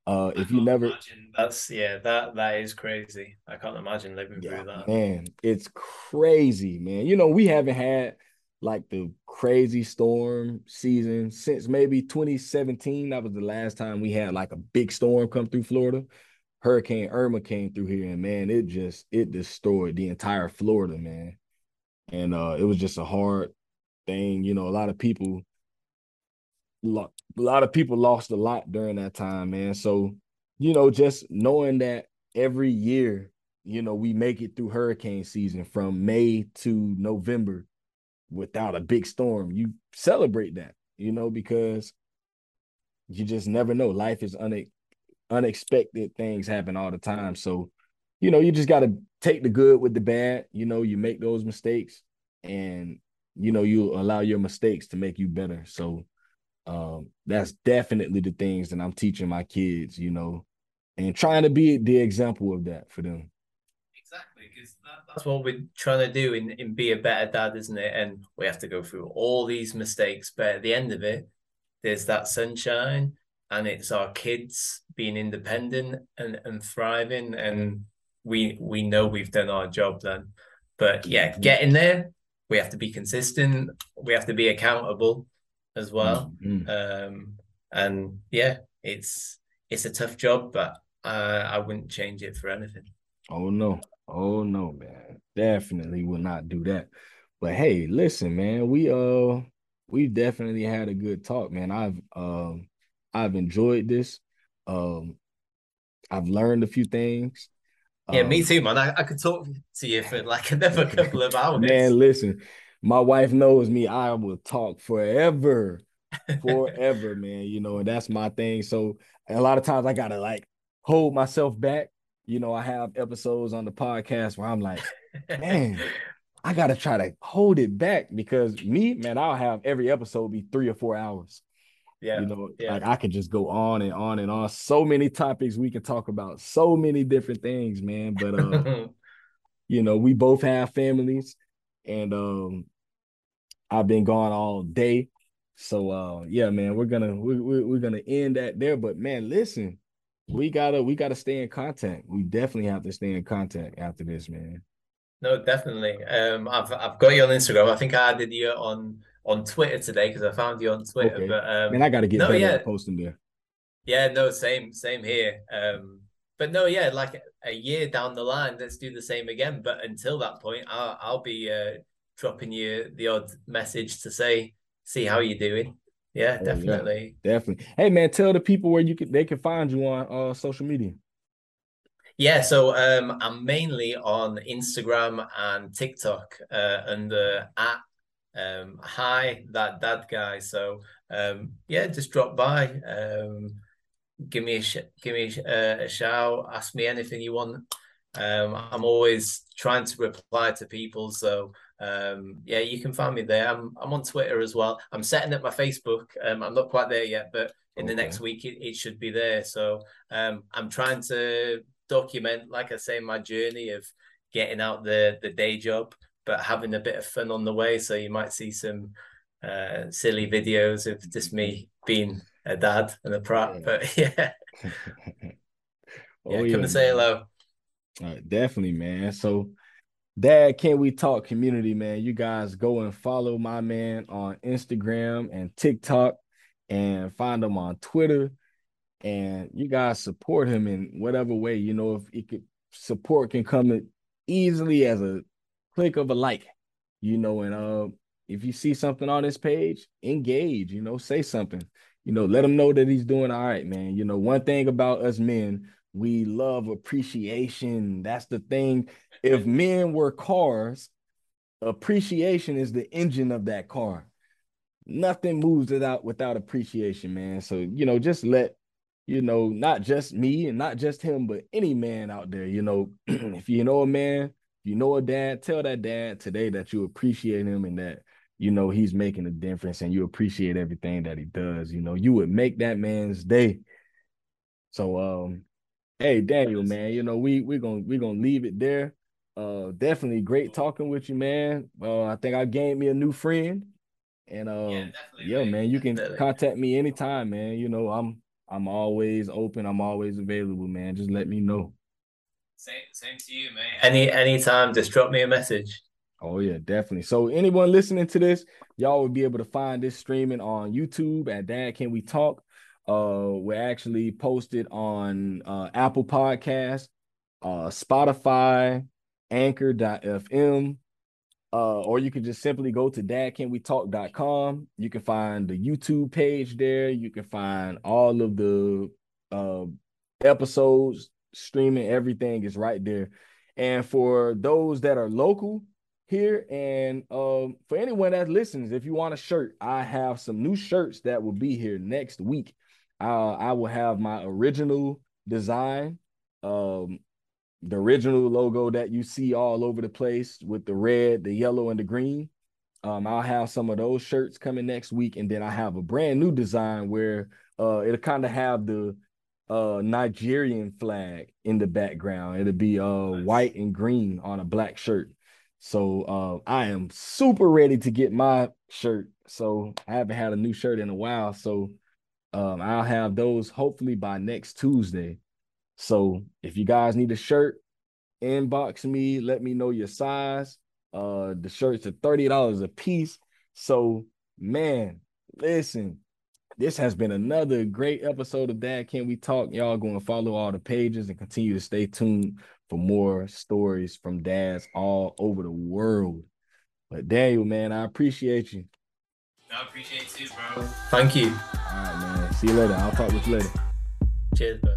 uh if you never that's yeah, that that is crazy. I can't imagine living yeah, through that. Man, it's crazy, man. You know, we haven't had like the crazy storm season since maybe 2017. That was the last time we had like a big storm come through Florida. Hurricane Irma came through here and man, it just it destroyed the entire Florida, man. And uh it was just a hard thing. You know, a lot of people a lot of people lost a lot during that time, man. So, you know, just knowing that every year, you know, we make it through hurricane season from May to November without a big storm, you celebrate that, you know, because you just never know. Life is une- unexpected things happen all the time. So, you know, you just got to take the good with the bad. You know, you make those mistakes and, you know, you allow your mistakes to make you better. So, um, that's definitely the things that I'm teaching my kids, you know, and trying to be the example of that for them. Exactly, because that, that's what we're trying to do in, in be a better dad, isn't it? And we have to go through all these mistakes, but at the end of it, there's that sunshine and it's our kids being independent and, and thriving. And we we know we've done our job then. But yeah getting there. We have to be consistent. We have to be accountable as well. Mm-hmm. um and yeah it's it's a tough job but uh, i wouldn't change it for anything. Oh no oh no man definitely will not do that but hey listen man we uh we definitely had a good talk man i've um I've enjoyed this. Um, I've learned a few things. Yeah, um, me too, man. I, I could talk to you for like another couple of hours. Man, listen, my wife knows me. I will talk forever, forever, man. You know, and that's my thing. So a lot of times I gotta like hold myself back. You know, I have episodes on the podcast where I'm like, man, I gotta try to hold it back because me, man, I'll have every episode be three or four hours. Yeah. You know, yeah. like I could just go on and on and on. So many topics we can talk about, so many different things, man. But uh, you know, we both have families and um I've been gone all day. So uh yeah, man, we're gonna we, we, we're gonna end that there. But man, listen, we gotta we gotta stay in contact. We definitely have to stay in contact after this, man. No, definitely. Um, I've I've got you on Instagram. I think I added you on on Twitter today because I found you on Twitter. Okay. But um, and I got to get no, better yeah. at posting there. Yeah, no, same, same here. Um, but no, yeah, like a year down the line, let's do the same again. But until that point, I'll, I'll be uh, dropping you the odd message to say, see how you're doing. Yeah, definitely, yeah, definitely. Hey, man, tell the people where you can they can find you on uh, social media. Yeah, so um, I'm mainly on Instagram and TikTok uh, under at um, hi that that guy. So um, yeah, just drop by. Um, give me a sh- give me a, a, shout. Ask me anything you want. Um, I'm always trying to reply to people. So um, yeah, you can find me there. I'm I'm on Twitter as well. I'm setting up my Facebook. Um, I'm not quite there yet, but in okay. the next week it, it should be there. So um, I'm trying to document, like I say, my journey of getting out the the day job but having a bit of fun on the way. So you might see some uh, silly videos of just me being a dad and a prop. But yeah, oh, yeah, come yeah, and say hello. definitely, man. So, Dad, can we talk community, man? You guys go and follow my man on Instagram and TikTok, and find him on Twitter. And you guys support him in whatever way you know. If it could support can come easily as a click of a like, you know, and uh, if you see something on this page, engage, you know, say something. You know, let him know that he's doing all right, man. You know, one thing about us men, we love appreciation. That's the thing. If men were cars, appreciation is the engine of that car. Nothing moves it out without appreciation, man. So, you know, just let, you know, not just me and not just him, but any man out there, you know, if you know a man, you know a dad, tell that dad today that you appreciate him and that you know he's making a difference and you appreciate everything that he does you know you would make that man's day so um hey daniel man you know we we're gonna we're gonna leave it there. Uh definitely great talking with you man. Uh i think i gained me a new friend. And uh, yeah, yeah man. you can contact me anytime man. You know i'm i'm always open. I'm always available man. Just let me know. Same same to you man. Any anytime just drop me a message. Oh yeah, definitely. So anyone listening to this, y'all will be able to find this streaming on YouTube at Dad Can We Talk. Uh, we're actually posted on uh, Apple Podcast, uh, Spotify, Anchor.fm, uh, or you can just simply go to dadcanwetalk.com. You can find the YouTube page there. You can find all of the uh, episodes streaming. Everything is right there. And for those that are local, here. And um, for anyone that listens, if you want a shirt, I have some new shirts that will be here next week. Uh, I will have my original design, um, the original logo that you see all over the place with the red, the yellow, and the green. Um, I'll have some of those shirts coming next week, and then I have a brand new design where uh, it'll kind of have the uh Nigerian flag in the background. It'll be uh nice. white and green on a black shirt. So uh, I am super ready to get my shirt. So I haven't had a new shirt in a while. So um, I'll have those hopefully by next Tuesday. So if you guys need a shirt, inbox me, let me know your size. Uh, the shirts are $30 a piece. So man, listen, this has been another great episode of Dad Can We Talk. Y'all going to follow all the pages and continue to stay tuned for more stories from dads all over the world. But Daniel, man, I appreciate you. I appreciate you, bro. Thank you. All right, man. See you later. I'll talk with you later. Cheers, bro.